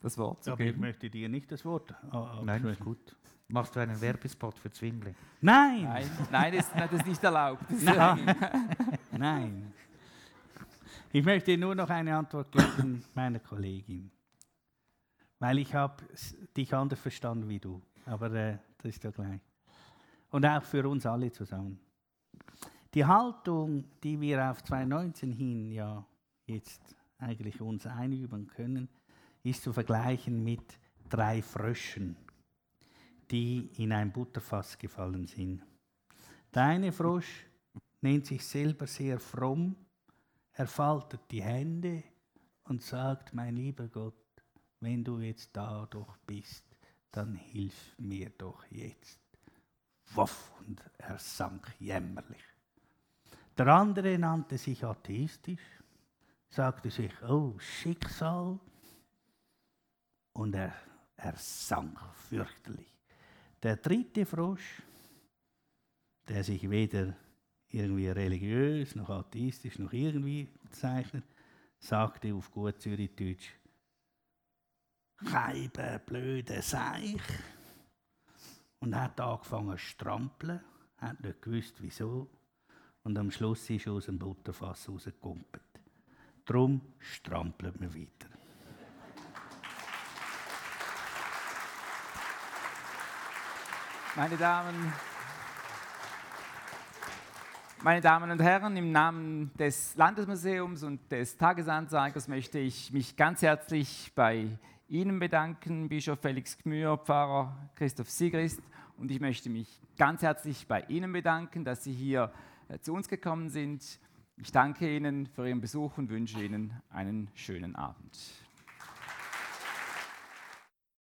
das Wort zu Aber geben. ich möchte dir nicht das Wort. Oh, Nein, ist gut. Machst du einen Werbespot für Zwingli? Nein! Nein, nein das, das ist nicht erlaubt. Nein. nein. Ich möchte nur noch eine Antwort geben meiner Kollegin. Weil ich habe dich anders verstanden wie du. Aber äh, das ist ja gleich. Und auch für uns alle zusammen. Die Haltung, die wir auf 2019 hin ja jetzt eigentlich uns einüben können, ist zu vergleichen mit drei Fröschen, die in ein Butterfass gefallen sind. Der eine Frosch nennt sich selber sehr fromm, er faltet die Hände und sagt, mein lieber Gott, wenn du jetzt da doch bist, dann hilf mir doch jetzt. Wuff, und er sank jämmerlich. Der andere nannte sich atheistisch, sagte sich, oh Schicksal, und er, er sank fürchterlich. Der dritte Frosch, der sich weder irgendwie religiös noch atheistisch noch irgendwie bezeichnet, sagte auf gut Zürichdeutsch, Keibe, blöde Seich. Und hat angefangen zu strampeln, hat nicht gewusst, wieso und am Schluss ist er aus dem Butterfass rausgekumpelt. Darum strampeln wir weiter. Meine Damen, meine Damen und Herren, im Namen des Landesmuseums und des Tagesanzeigers möchte ich mich ganz herzlich bei Ihnen bedanken, Bischof Felix Gmür, Pfarrer Christoph Sigrist. Und ich möchte mich ganz herzlich bei Ihnen bedanken, dass Sie hier äh, zu uns gekommen sind. Ich danke Ihnen für Ihren Besuch und wünsche Ihnen einen schönen Abend.